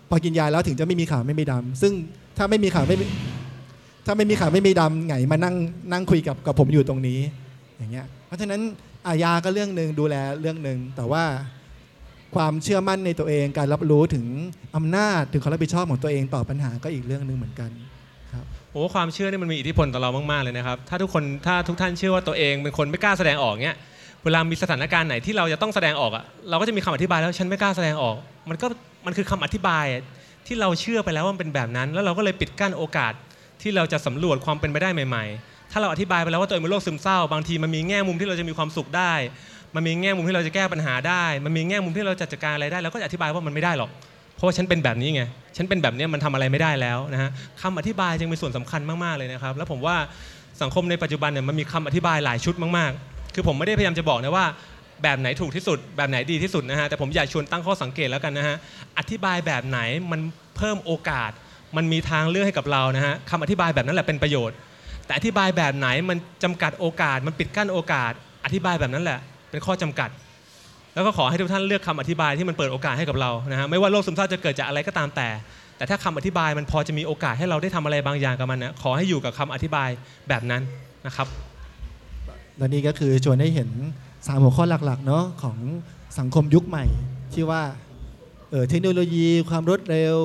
พอกินยาแล้วถึงจะไม่มีขาวไม่มีดำซึ่งถ้าไม่มีขาวไม่ ถ้าไม่มีขาวไม่มีดำไงมานั่งนั่งคุยกับกับผมอยู่ตรงนี้ อย่างเงี้ยเพราะฉะนั้นอายาก็เรื่องหนึ่งดูแลเรื่องหนึ่งแต่ว่าความเชื่อมั่นในตัวเองการรับรู้ถึงอำนาจถึงความรับผิดชอบของตัวเองต่อปัญหาก็อีกเรื่องหนึ่งเหมือนกันผมว่าความเชื่อนี่มันมีอิทธิพลต่อเรามากๆเลยนะครับ ถ้าทุกคนถ้าทุกท่านเชื่อว่าตัวเองเป็นคนไม่กล้าแสดงออกเนี้ยเวลามีสถานการณ์ไหนที่เราจะต้องแสดงออกอะเราก็จะมีคำอธิบายแล้วฉันไม่กล้าแสดงออก มันก็มันคือคำอธิบายที่เราเชื่อไปแล้วว่ามันเป็นแบบนั้น แล้วเราก็เลยปิดกั้นโอกาส ที่เราจะสำรวจความเป็นไปได้ใหม่ ๆ ถ้าเราอธิบายไปแล้วว่าตัวเองเป็นโรคซึมเศร้า บางทีมันมีแง่มุมที่เราจะมีความสุขได้ มันมีแง่มุมที่เราจะแก้ปัญหาได้ มันมีแง่มุมที่เราจะจัดการอะไรได้เราก็จะอธิบายว่ามันไม่ได้หรอก เพราะว่าฉันเป็นแบบนี้ไง ฉันเป็นแบบนี้มันทำอะไรไม่ได้แล้วนะฮะคำอธิบายจึงมีส่วนสำคัญมากๆเลยนะครับ แล้วผมว่าสังคมในปัจจุบันเนี่ยมันมีคำอธิบายหลายชุดมากๆ คือผมไม่ได้พยายามจะบอกนะว่าแบบไหนถูกที่สุด แบบไหนดีที่สุดนะฮะแต่ผมอยากชวนตั้งข้อสังเกตแล้วกันนะฮะอธิบายแบบไหนมันเพิ่มโอกาส มันมีทางเลือกให้กับเรานะฮะคำอธิบายแบบนั้นแหละเป็นประโยชน์ แต่อธิบายแบบไหนมันจำกัดโอกาส มันปิดกั้นโอกาส อธิบายแบบนั้นแหละ เป็นข้อจำกัด แล้วก็ขอให้ทุกท่านเลือกคำอธิบายที่มันเปิดโอกาสให้กับเรานะฮะไม่ว่าโรคซึมเศร้าจะเกิดจากอะไรก็ตามแต่ แต่ถ้าคำอธิบายมันพอจะมีโอกาสให้เราได้ทำอะไรบางอย่างกับมันนะขอให้อยู่กับคำอธิบายแบบนั้นนะครับและนี่ก็คือชวนให้เห็นสามหัวข้อหลักๆเนาะของสังคมยุคใหม่ที่ว่าเออเทคโนโลยีความรวดเร็ว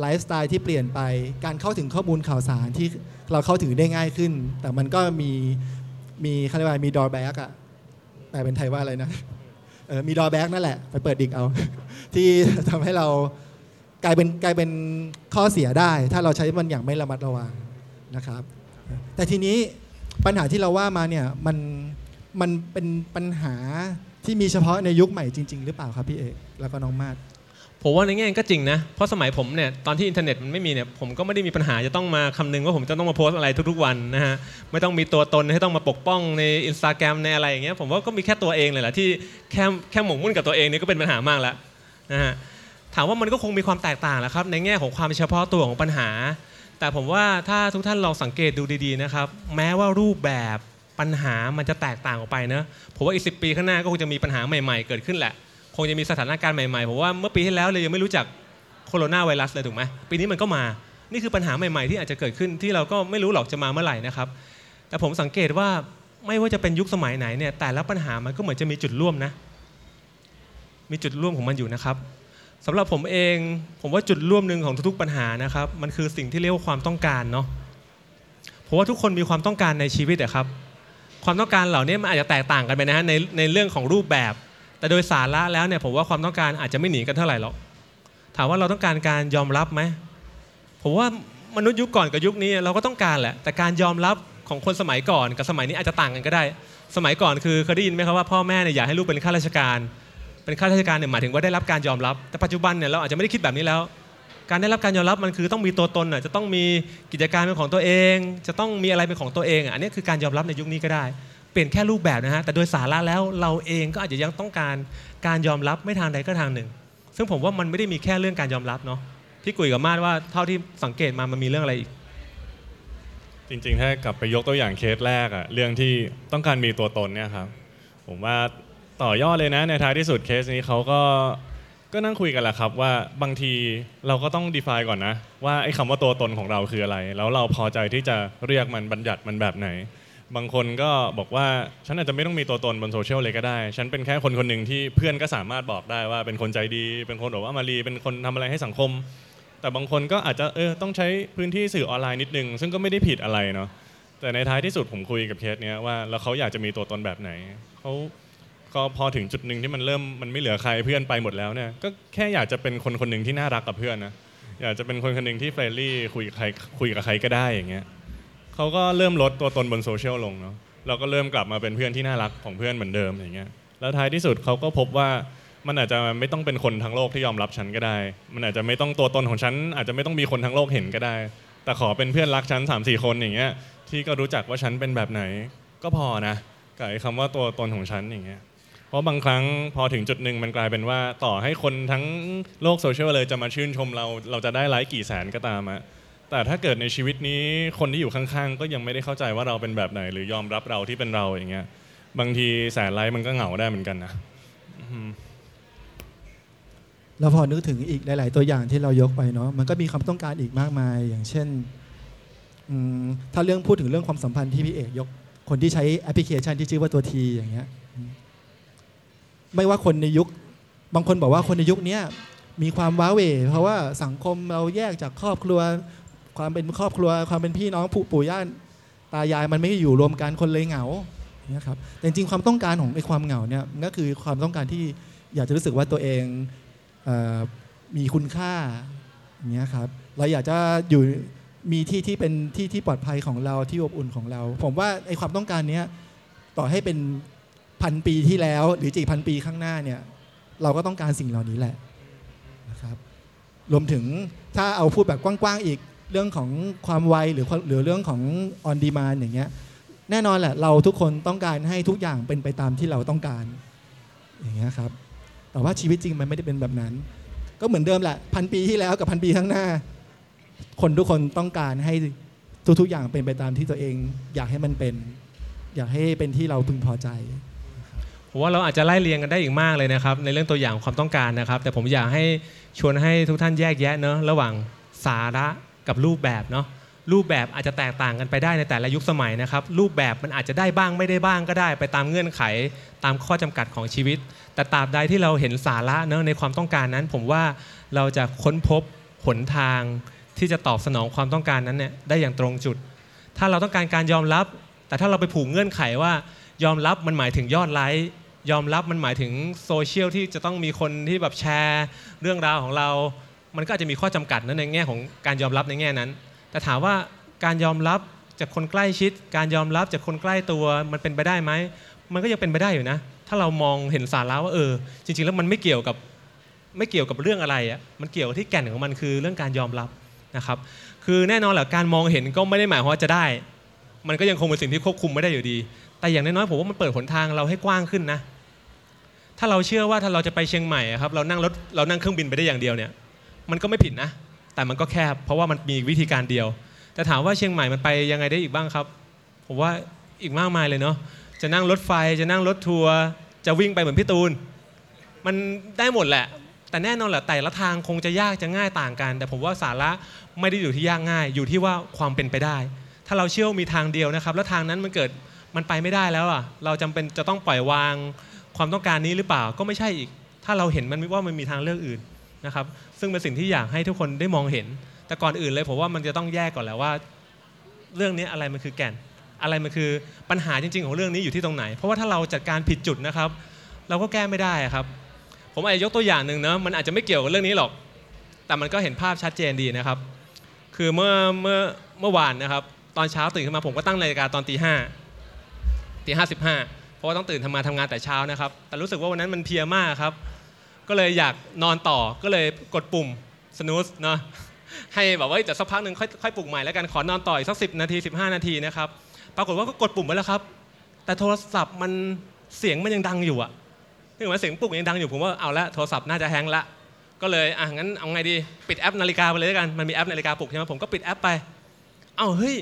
ไลฟ์สไตล์ที่เปลี่ยนไป การเข้าถึงข้อมูลข่าวสารที่เราเข้าถึงได้ง่ายขึ้น แต่มันก็มีมีเขาเรียกว่ามีดอ r แบ็กอะแปลเป็นไทยว่าอะไรนะเออมีดอ r แบ็กนั่นแหละ ไปเปิดดิกเอา ที่ทำให้เรากลายเป็นกลายเป็นข้อเสียได้ ถ้าเราใช้มันอย่างไม่ระมัดระวังนะครับ แต่ทีนี้ปัญหาที่เราว่ามาเนี่ยมันมันเป็นปัญหาที่มีเฉพาะในยุคใหม่จริง ๆ หรือเปล่าครับพี่เอกแล้วก็น้องมาด ผมว่าในแง่ก็จริงนะ เพราะสมัยผมเนี่ยตอนที่อินเทอร์เน็ตมันไม่มีเนี่ยผมก็ไม่ได้มีปัญหาจะต้องมาคำนึงว่าผมจะต้องมาโพสอะไรทุกๆวันนะฮะไม่ต้องมีตัวตนให้ต้องมาปกป้องในอินสตาแกรมในอะไรอย่างเงี้ยผมว่าก็มีแค่ตัวเองเลยแหละที่แค่แค่หมกมุ่นกับตัวเองเนี่ยก็เป็นปัญหามากแล้วนะฮะถามว่ามันก็คงมีความแตกต่างแหละครับในแง่ของความเฉพาะตัวของปัญหา แต่ผมว่าถ้าทุกท่านลองสังเกตดูดีๆนะครับแม้ว่ารูปแบบปัญหามันจะแตกต่างออกไปนะผมว่าอีกสิปีข้างหน้าก็คงจะมีปัญหาใหม่ ๆ เกิดขึ้นแหละ งจะมีสถานการณ์ใหม่ๆผมว่าเมื่อปีที่แล้วเลยยังไม่รู้จักโคโรนาไวรัสเลยถูกไหมปีนี้มันก็มา นี่คือปัญหาใหม่ๆ ที่อาจจะเกิดขึ้นที่เราก็ไม่รู้หรอกจะมาเมื่อไหร่นะครับ แต่ผมสังเกตว่าไม่ว่าจะเป็นยุคสมัยไหนเนี่ยแต่ละปัญหามันก็เหมือนจะมีจุดร่วมนะ มีจุดร่วมของมันอยู่นะครับสำหรับผมเองผมว่าจุดร่วมหนึ่งของทุกๆปัญหานะครับ มันคือสิ่งที่เรียกว่าความต้องการเนาะผมว่าทุกคนมีความต้องการในชีวิตอะครับ ความต้องการเหล่านี้มันอาจจะแตกต่างกันไปนะฮะในในเรื่องของรูปแบบ แต่โดยสาระแล้วเนี่ยผมว่าความต้องการอาจจะไม่หนีกันเท่าไหร่หรอกถามว่าเราต้องการการยอมรับไหมผมว่ามนุษย์ยุคก่อนกับยุคนี้เราก็ต้องการแหละ แต่การยอมรับของคนสมัยก่อนกับสมัยนี้อาจจะต่างกันก็ได้ สมัยก่อนคือเคยได้ยินไหมครับว่าพ่อแม่เนี่ยอยากให้ลูกเป็นข้าราชการ เป็นข้าราชการเนี่ยหมายถึงว่าได้รับการยอมรับ แต่ปัจจุบันเนี่ยเราอาจจะไม่ได้คิดแบบนี้แล้ว การได้รับการยอมรับมันคือต้องมีตัวตนน่ะจะต้องมีกิจการเป็นของตัวเอง จะต้องมีอะไรเป็นของตัวเองอะอันนี้คือการยอมรับในยุคนี้ก็ได้ เปลี่ยนแค่รูปแบบนะฮะแต่โดยสาระแล้วเราเองก็อาจจะยังต้องการการยอมรับไม่ทางใดก็ทางหนึ่ง ซึ่งผมว่ามันไม่ได้มีแค่เรื่องการยอมรับเนาะพี่กุยกับมาดว่าเท่าที่สังเกตมามันมีเรื่องอะไรอีก จริงๆ ถ้ากลับไปยกตัวอย่างเคสแรกอะเรื่องที่ต้องการมีตัวตนเนี่ยครับผมว่าต่อยอดเลยนะในท้ายที่สุดเคสนี้เขาก็ก็นั่งคุยกันแหละครับว่าบางทีเราก็ต้อง define ก่อนนะ ว่าไอ้คำว่าตัวตนของเราคืออะไร แล้วเราพอใจที่จะเรียกมันบัญญัติมันแบบไหน บางคนก็บอกว่าฉันอาจจะไม่ต้องมีตัวตนบนโซเชียลเลยก็ได้ ฉันเป็นแค่คนคนหนึ่งที่เพื่อนก็สามารถบอกได้ว่าเป็นคนใจดี เป็นคนบอกว่ามารีเป็นคนทำอะไรให้สังคม แต่บางคนก็อาจจะเออต้องใช้พื้นที่สื่อออนไลน์นิดนึง ซึ่งก็ไม่ได้ผิดอะไรเนาะแต่ในท้ายที่สุดผมคุยกับเคสเนี้ยว่าแล้วเขาอยากจะมีตัวตนแบบไหนเขาก็พอถึงจุดหนึ่งที่มันเริ่มมันไม่เหลือใครเพื่อนไปหมดแล้วเนี่ยก็แค่อยากจะเป็นคนคนหนึ่งที่น่ารักกับเพื่อนนะอยากจะเป็นคนคนหนึ่งที่ friendly คุยกับใครคุยกับใครก็ได้อย่างเงี้ย เขาก็เริ่มลดตัวตนบนโซเชียลลงเนาะเราก็เริ่มกลับมาเป็นเพื่อนที่น่ารักของเพื่อนเหมือนเดิมอย่างเงี้ยแล้วท้ายที่สุดเขาก็พบว่ามันอาจจะไม่ต้องเป็นคนทั้งโลกที่ยอมรับฉันก็ได้ มันอาจจะไม่ต้องตัวตนของฉัน อาจจะไม่ต้องมีคนทั้งโลกเห็นก็ได้ แต่ขอเป็นเพื่อนรักฉัน3ามสี่คนอย่างเงี้ยที่ก็รู้จักว่าฉันเป็นแบบไหน ก็พอนะกับไอ้คำว่าตัวตนของฉันอย่างเงี้ยเพราะบางครั้งพอถึงจุดหนึ่งมันกลายเป็นว่าต่อให้คนทั้งโลกโซเชียลเลยจะมาชื่นชมเราเราจะได้ไลค์กี่แสนก็ตามอะ แต่ถ้าเกิดในชีวิตนี้คนที่อยู่ข้างๆ ก็ยังไม่ได้เข้าใจว่าเราเป็นแบบไหน หรือยอมรับเราที่เป็นเราอย่างเงี้ยบางทีแสนไลค์มันก็เหงาได้เหมือนกันนะอืมแล้วพอนึกถึงอีกหลาย ๆ ตัวอย่างที่เรายกไปเนาะมันก็มีความต้องการอีกมากมาย อย่างเช่นถ้าเรื่องพูดถึงเรื่องความสัมพันธ์ที่พี่เอกยก คนที่ใช้แอปพลิเคชันที่ชื่อว่าตัวทีอย่างเงี้ยไม่ว่าคนในยุค บางคนบอกว่าคนในยุคนี้มีความว้าเหวเพราะว่าสังคมเราแยกจากครอบครัว ความเป็นครอบครัว ความเป็นพี่น้องผู้ปู่ย่าตายายมันไม่ได้อยู่รวมกันคนเลยเหงาเงี้ยครับแต่จริงความต้องการของไอ้ความเหงาเนี่ยก็คือความต้องการที่อยากจะรู้สึกว่าตัวเองเอมีคุณค่าอย่างเงี้ยครับเราอยากจะอยู่มีที่ที่เป็นที่ที่ปลอดภัยของเราที่อบอุ่นของเรา ผมว่าไอ้ความต้องการเนี้ยต่อให้เป็นพันปีที่แล้ว หรือจีพันปีข้างหน้าเนี่ยเราก็ต้องการสิ่งเหล่านี้แหละนะครับรวมถึงถ้าเอาพูดแบบกว้างๆอีก เรื่องของความไวหรือหรือเรื่องของ on demand อย่างเงี้ยแน่นอนแหละเราทุกคนต้องการให้ทุกอย่างเป็นไปตามที่เราต้องการ อย่างเงี้ยครับ แต่ว่าชีวิตจริงมันไม่ได้เป็นแบบนั้น ก็เหมือนเดิมแหละพันปีที่แล้วกับพันปีข้างหน้า คนทุกคนต้องการให้ทุกๆอย่างเป็นไปตามที่ตัวเอง อยากให้มันเป็น อยากให้เป็นที่เราพึงพอใจผมว่าเราอาจจะไล่เรียงกันได้อีกมากเลยนะครับ ในเรื่องตัวอย่างความต้องการนะครับ แต่ผมอยากให้ชวนให้ทุกท่านแยกแยะเนาะระหว่างสาระ กับรูปแบบเนาะรูปแบบอาจจะแตกต่างกันไปได้ในแต่ละยุคสมัยนะครับ รูปแบบมันอาจจะได้บ้างไม่ได้บ้างก็ได้ ไปตามเงื่อนไขตามข้อจำกัดของชีวิต แต่ตราบใดที่เราเห็นสาระเนาะในความต้องการนั้น ผมว่าเราจะค้นพบหนทางที่จะตอบสนองความต้องการนั้นเนี่ยได้อย่างตรงจุด ถ้าเราต้องการการยอมรับ แต่ถ้าเราไปผูกเงื่อนไขว่า ยอมรับมันหมายถึงยอดไลค์ยอมรับมันหมายถึงโซเชียลที่จะต้องมีคนที่แบบแชร์ เรื่องราวของเรา มันก็อาจจะมีข้อจำกัดนะในแง่ของการยอมรับในแง่นั้น แต่ถามว่าการยอมรับจากคนใกล้ชิด การยอมรับจากคนใกล้ตัวมันเป็นไปได้ไหมมันก็ยังเป็นไปได้อยู่นะ ถ้าเรามองเห็นสาระว่าเออ จริง ๆ แล้วมันไม่เกี่ยวกับไม่เกี่ยวกับเรื่องอะไรอะมันเกี่ยวกับที่แก่นของมันคือเรื่องการยอมรับนะครับ คือแน่นอนแหละการมองเห็นก็ไม่ได้หมายความว่าจะได้ มันก็ยังคงเป็นสิ่งที่ควบคุมไม่ได้อยู่ดี แต่อย่างน้อยๆผมว่ามันเปิดหนทางเราให้กว้างขึ้นนะ ถ้าเราเชื่อว่าถ้าเราจะไปเชียงใหม่ครับเรานั่งรถเรานั่งเครื่องบินไปได้อย่างเดียวเนี่ย มันก็ไม่ผิดนะ แต่มันก็แคบ เพราะว่ามันมีวิธีการเดียว แต่ถามว่าเชียงใหม่มันไปยังไงได้อีกบ้างครับ ผมว่าอีกมากมายเลยเนาะจะนั่งรถไฟจะนั่งรถทัวร์จะวิ่งไปเหมือนพี่ตูน มันได้หมดแหละ แต่แน่นอนแหละแต่ละทางคงจะยากจะง่ายต่างกัน แต่ผมว่าสาระไม่ได้อยู่ที่ยากง่าย อยู่ที่ว่าความเป็นไปได้ ถ้าเราเชื่อว่ามีทางเดียวนะครับ แล้วทางนั้นมันเกิดมันไปไม่ได้แล้วอะ เราจำเป็นจะต้องปล่อยวางความต้องการนี้หรือเปล่าก็ไม่ใช่อีก ถ้าเราเห็นมันว่ามันมีทางเลือกอื่น นะครับซึ่งเป็นสิ่งที่อยากให้ทุกคนได้มองเห็น แต่ก่อนอื่นเลยผมว่ามันจะต้องแยกก่อนและว่า เรื่องนี้อะไรมันคือแก่น อะไรมันคือปัญหาจริง ๆ ของเรื่องนี้อยู่ที่ตรงไหน เพราะว่าถ้าเราจัดการผิดจุดนะครับ เราก็แก้ไม่ได้ครับ ผมอาจจะยกตัวอย่างหนึ่งนะมันอาจจะไม่เกี่ยวกับเรื่องนี้หรอก แต่มันก็เห็นภาพชัดเจนดีนะครับ คือเมื่อเมื่อเมื่อวานนะครับ ตอนเช้าตื่นขึ้นมาผมก็ตั้งนาฬิกาตอนตีห้าตีห้าสิบห้าเพราะว่าต้องตื่นทำงานทำงานแต่เช้านะครับ แต่รู้สึกว่าวันนั้นมันเพียมากครับ ก็เลยอยากนอนต่อก็เลยกดปุ่ม snooze เนาะให้แบบว่าจะสักพักหนึ่งค่อยค่อยปลุกใหม่แล้วกันขอนอนต่ออีกสักสินาที 15 นาทีนะครับปรากฏว่าก็กดปุ่มไปแล้วครับ แต่โทรศัพท์มันเสียงมันยังดังอยู่อะถึงว่าเสียงปลุกยังดังอยู่ผมว่าเอาละโทรศัพท์น่าจะ hang ละก็เลยอะงั้นเอาไงดีปิดแอปนาฬิกาไปเลยแล้วกันมันมีแอปนาฬิกาปลุกใช่ไหมผมก็ปิดแอปไปเอ้าเฮ้ย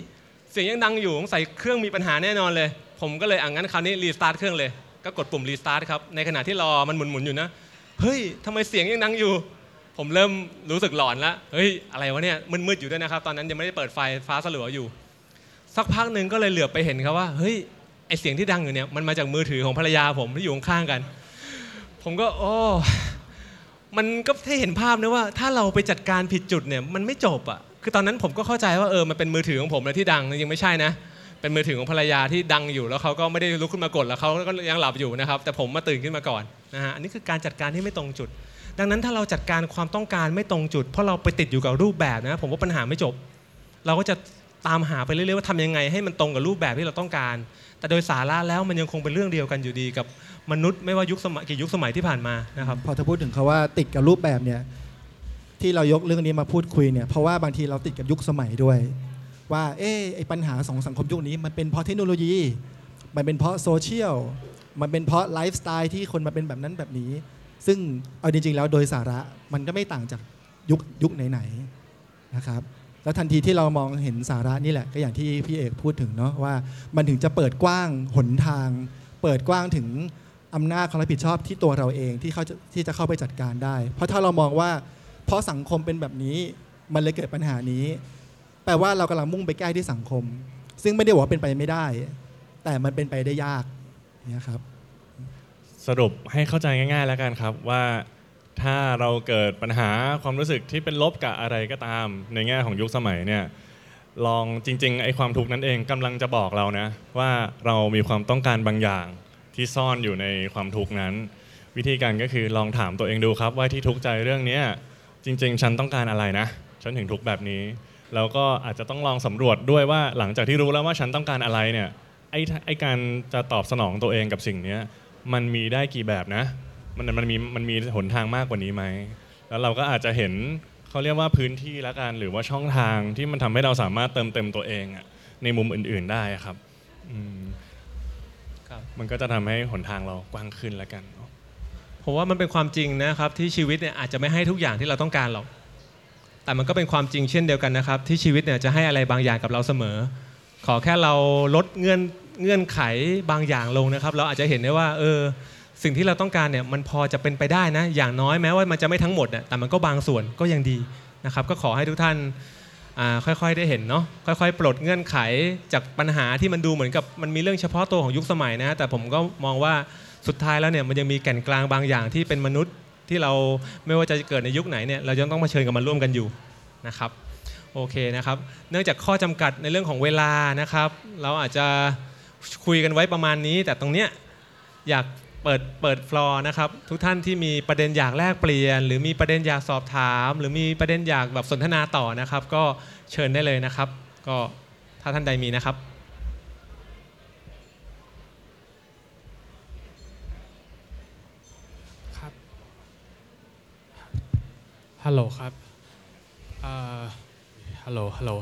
เสียงยังดังอยู่สงสัยเครื่องมีปัญหาแน่นอนเลย ผมก็เลยอะงั้นคราวนี้ restart เครื่องเลยก็กดปุ่ม restart ครับในขณะที่รอมันหมุนๆอยู่นะ เฮ้ยทำไมเสียงยังดังอยู่ ผมเริ่มรู้สึกหลอนแล้วเฮ้ยอะไรวะเนี่ยมืดๆอยู่ด้วยนะครับ ตอนนั้นยังไม่ได้เปิดไฟฟ้าสลัวอยู่ สักพักหนึ่งก็เลยเหลือบไปเห็นครับว่าเฮ้ยไอเสียงที่ดังอยู่เนี่ยมันมาจากมือถือของภรรยาผมที่อยู่ข้างกัน ผมก็โอ้มันก็ให้เห็นภาพนะว่า ถ้าเราไปจัดการผิดจุดเนี่ยมันไม่จบอะคือตอนนั้นผมก็เข้าใจว่าเออมันเป็นมือถือของผมนะที่ดังยังไม่ใช่นะเป็นมือถือของภรรยาที่ดังอยู่แล้วเขาก็ไม่ได้ลุกขึ้นมากดแล้วเขาก็ยังหลับอยู่นะครับ แต่ผมมาตื่นขึ้นมาก่อน นะฮะอันนี้คือการจัดการที่ไม่ตรงจุด ดังนั้นถ้าเราจัดการความต้องการไม่ตรงจุด เพราะเราไปติดอยู่กับรูปแบบนะผมว่าปัญหาไม่จบ เราก็จะตามหาไปเรื่อยๆว่าทำยังไงให้มันตรงกับรูปแบบที่เราต้องการ แต่โดยสาระแล้วมันยังคงเป็นเรื่องเดียวกันอยู่ดีกับมนุษย์ไม่ว่ายุคสมัยกี่ยุคสมัยที่ผ่านมานะครับพอถ้าพูดถึงเขาว่าติดกับรูปแบบเนี่ยที่เรายกเรื่องนี้มาพูดคุยเนี่ยเพราะว่าบางทีเราติดกับยุคสมัยด้วย ว่าเอ๊ไอปัญหาสองสังคมยุคนี้มันเป็นเพราะเทคโนโลยี มันเป็นเพราะโซเชียล มันเป็นเพราะไลฟ์สไตล์ที่คนมาเป็นแบบนั้นแบบนี้ ซึ่งเอาจริง ๆ แล้วโดยสาระมันก็ไม่ต่างจากยุคยุคไหนๆนะครับแล้วทันทีที่เรามองเห็นสาระนี่แหละก็อย่างที่พี่เอกพูดถึงเนาะว่ามันถึงจะเปิดกว้างหนทาง เปิดกว้างถึงอำนาจความรับผิดชอบที่ตัวเราเองที่เขาที่จะเข้าไปจัดการได้ เพราะถ้าเรามองว่าเพราะสังคมเป็นแบบนี้มันเลยเกิดปัญหานี้ แปลว่าเรากำลังมุ่งไปแก้ที่สังคม ซึ่งไม่ได้บอกว่าเป็นไปไม่ได้ แต่มันเป็นไปได้ยาก เนี่ยครับสรุปให้เข้าใจง่าย ๆ แล้วกันครับว่าถ้าเราเกิดปัญหาความรู้สึกที่เป็นลบกับอะไรก็ตาม ในแง่ของยุคสมัยเนี่ยลองจริงๆไอ้ความทุกข์นั้นเองกำลังจะบอกเรานะว่าเรามีความต้องการบางอย่างที่ซ่อนอยู่ในความทุกข์นั้น วิธีการก็คือลองถามตัวเองดูครับ ว่าที่ทุกข์ใจเรื่องนี้จริง ๆ ฉันต้องการอะไรนะ ฉันถึงทุกข์แบบนี้ แล้วก็อาจจะต้องลองสำรวจด้วยว่าหลังจากที่รู้แล้วว่าฉันต้องการอะไรเนี่ย ไอ้ไอ้การจะตอบสนองตัวเองกับสิ่งเนี้ยมันมีได้กี่แบบนะ มันมันมีมันมีหนทางมากกว่านี้ไหมแล้วเราก็อาจจะเห็นเขาเรียกว่าพื้นที่ละกันหรือว่าช่องทางที่มันทำให้เราสามารถเติมเต็มตัวเองอะในมุมอื่น ๆได้ครับอืมครับมันก็จะทำให้หนทางเรากว้างขึ้นละกันเนอะผมว่ามันเป็นความจริงนะครับที่ชีวิตเนี่ยอาจจะไม่ให้ทุกอย่างที่เราต้องการหรอกแต่มันก็เป็นความจริงเช่นเดียวกันนะครับ ที่ชีวิตเนี่ยจะให้อะไรบางอย่างกับเราเสมอ ขอแค่เราลดเงื่อนเงื่อนไขบางอย่างลงนะครับ เราอาจจะเห็นได้ว่าเออสิ่งที่เราต้องการเนี่ยมันพอจะเป็นไปได้นะ อย่างน้อยแม้ว่ามันจะไม่ทั้งหมดนะแต่มันก็บางส่วนก็ยังดีนะครับ ก็ขอให้ทุกท่านค่อยๆได้เห็นเนาะค่อยๆ ปลดเงื่อนไขจากปัญหาที่มันดูเหมือนกับมันมีเรื่องเฉพาะตัวของยุคสมัยนะ แต่ผมก็มองว่าสุดท้ายแล้วเนี่ยมันยังมีแก่นกลางบางอย่างที่เป็นมนุษย์ที่เราไม่ว่าจะเกิดในยุคไหนเนี่ยเรายังต้องมาเชิญกับมันร่วมกันอยู่นะครับ โอเคนะครับ เนื่องจากข้อจำกัดในเรื่องของเวลานะครับ เราอาจจะคุยกันไว้ประมาณนี้ แต่ตรงเนี้ยอยากเปิดเปิดฟลอร์นะครับ ทุกท่านที่มีประเด็นอยากแลกเปลี่ยน หรือมีประเด็นอยากสอบถาม หรือมีประเด็นอยากแบบสนทนาต่อนะครับ ก็เชิญได้เลยนะครับ ก็ถ้าท่านใดมีนะครับครับฮัลโหลครับอ่อ ฮัลโหลฮัลโหล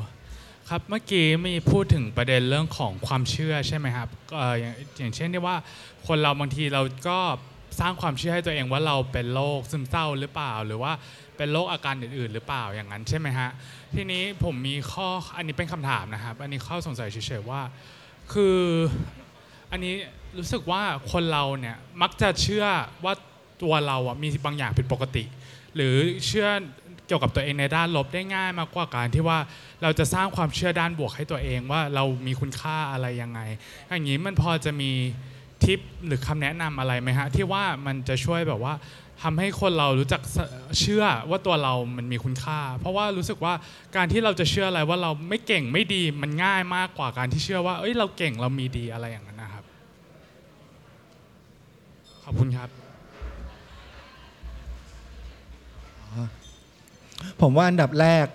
ครับเมื่อกี้มีพูดถึงประเด็นเรื่องของความเชื่อใช่ไหมครับออย่างเช่นที่ว่าคนเราบางทีเราก็สร้างความเชื่อให้ตัวเองว่าเราเป็นโรคซึมเศร้าหรือเปล่า หรือว่าเป็นโรคอาการอื่น ๆ หรือเปล่าอย่างนั้นใช่ไหมฮะทีนี้ผมมีข้ออันนี้เป็นคำถามนะครับ อันนี้ข้อสงสัยเฉยๆว่า คืออันนี้รู้สึกว่าคนเราเนี่ยมักจะเชื่อว่าตัวเราอะมีบางอย่างผิดปกติ หรือเชื่อ เกี่ยวกับตัวเองในด้านลบได้ง่ายมากกว่าการที่ว่าเราจะสร้างความเชื่อด้านบวกให้ตัวเองว่าเรามีคุณค่าอะไรยังไง อย่างนี้มันพอจะมีทิปหรือคำแนะนำอะไรไหมฮะที่ว่ามันจะช่วยแบบว่าทำให้คนเรารู้จักเชื่อว่าตัวเรามันมีคุณค่า เพราะว่ารู้สึกว่าการที่เราจะเชื่ออะไรว่าเราไม่เก่งไม่ดีมันง่ายมากกว่าการที่เชื่อว่าเอ้ยเราเก่งเรามีดีอะไรอย่างนั้นนะครับ ขอบคุณครับ ผมว่าอันดับแรก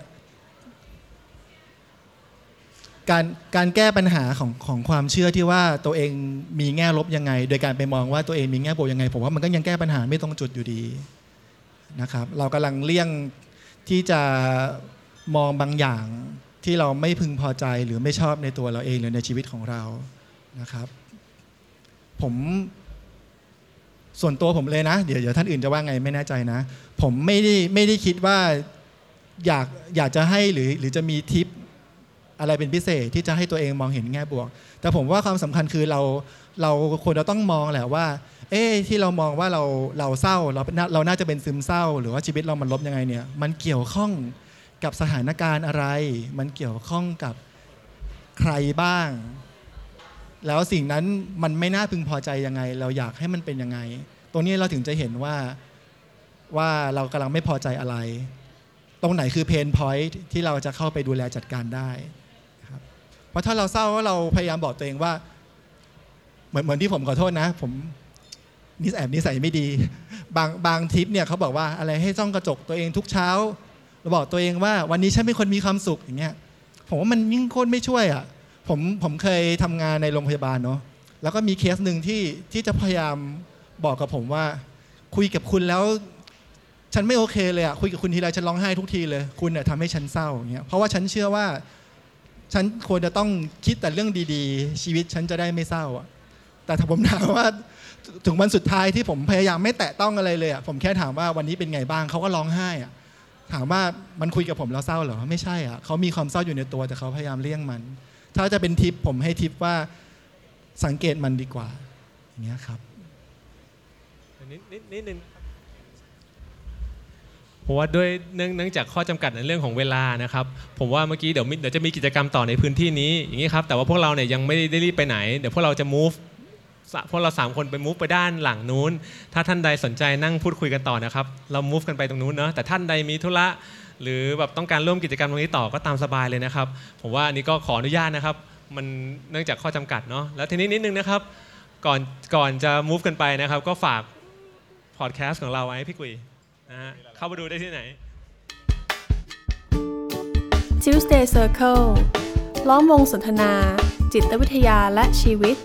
การการแก้ปัญหาของของความเชื่อที่ว่าตัวเองมีแง่ลบยังไง โดยการไปมองว่าตัวเองมีแง่บวกยังไง ผมว่ามันก็ยังแก้ปัญหาไม่ตรงจุดอยู่ดีนะครับ เรากำลังเลี่ยงที่จะมองบางอย่างที่เราไม่พึงพอใจหรือไม่ชอบในตัวเราเองหรือในชีวิตของเรานะครับ ผม ส่วนตัวผมเลยนะ เดี๋ยวเดี๋ยวท่านอื่นจะว่าไงไม่แน่ใจนะ ผมไม่ได้ไม่ได้คิดว่าอยากอยากจะให้หรือหรือจะมีทิปอะไรเป็นพิเศษที่จะให้ตัวเองมองเห็นแง่บวก แต่ผมว่าความสำคัญคือเราเราควรจะต้องมองแหละว่า เอ๊ที่เรามองว่าเราเราเศร้าเราเราน่าจะเป็นซึมเศร้า หรือว่าชีวิตเรามันลบยังไงเนี่ยมันเกี่ยวข้องกับสถานการณ์อะไร มันเกี่ยวข้องกับใครบ้าง แล้วสิ่งนั้นมันไม่น่าพึงพอใจยังไง เราอยากให้มันเป็นยังไง ตรงนี้เราถึงจะเห็นว่าว่าเรากำลังไม่พอใจอะไร ตรงไหนคือเพนพอยท์ที่เราจะเข้าไปดูแลจัดการได้ครับเพราะถ้าเราเศร้าว่าเราพยายามบอกตัวเองว่า เหมือนเหมือนที่ผมขอโทษนะ ผมนิสแอบนิสัยไม่ดี บางบางทิปเนี่ยเขาบอกว่าอะไรให้จ้องกระจกตัวเองทุกเช้าเราบอกตัวเองว่า วันนี้ฉันเป็นคนมีความสุขอย่างเงี้ยผมว่ามันยิ่งโคตรไม่ช่วยอะ ผมผมเคยทำงานในโรงพยาบาลเนาะแล้วก็มีเคสหนึ่งที่ที่จะพยายามบอกกับผมว่า คุยกับคุณแล้ว ฉันไม่โอเคเลยอะคุยกับคุณทีไรฉันร้องไห้ทุกทีเลย คุณเนี่ยทำให้ฉันเศร้าอย่างเงี้ยเพราะว่าฉันเชื่อว่า ฉันควรจะต้องคิดแต่เรื่องดีๆ ชีวิตฉันจะได้ไม่เศร้าอะแต่ถ้าผมถามว่าถึงวันสุดท้ายที่ผมพยายามไม่แตะต้องอะไรเลยอะผมแค่ถามว่าวันนี้เป็นไงบ้างเขาก็ร้องไห้อะถามว่ามันคุยกับผมแล้วเศร้าเหรอไม่ใช่อะเขามีความเศร้าอยู่ในตัวแต่เขาพยายามเลี่ยงมัน ถ้าจะเป็นทิปผมให้ทิปว่าสังเกตมันดีกว่า อย่างเงี้ยครับนิดนิดนิดนึงผมว่าด้วยเนื่องจากข้อจำกัดในเรื่องของเวลานะครับ ผมว่าเมื่อกี้เดี๋ยวมิเดี๋ยวจะมีกิจกรรมต่อในพื้นที่นี้อย่างนี้ครับแต่ว่าพวกเราเนี่ยยังไม่ได้รีบไปไหน เดี๋ยวพวกเราจะ move พวกเราสามคนไป move ไปด้านหลังนู้น ถ้าท่านใดสนใจนั่งพูดคุยกันต่อนะครับ เรา move กันไปตรงนู้นเนาะแต่ท่านใดมีธุระ หรือแบบต้องการร่วมกิจกรรมตรงนี้ต่อก็ตามสบายเลยนะครับ ผมว่าอันนี้ก็ขออนุญาตนะครับ มันเนื่องจากข้อจำกัดเนาะแล้วทีนี้นิดนึงนะครับก่อนก่อนจะ move กันไปนะครับ ก็ฝากพอดแคสต์ของเราไว้พี่กุยนะฮะเข้ามาดูได้ที่ไหน Tuesday Circle ล้อมวงสนทนา จิตวิทยาและชีวิต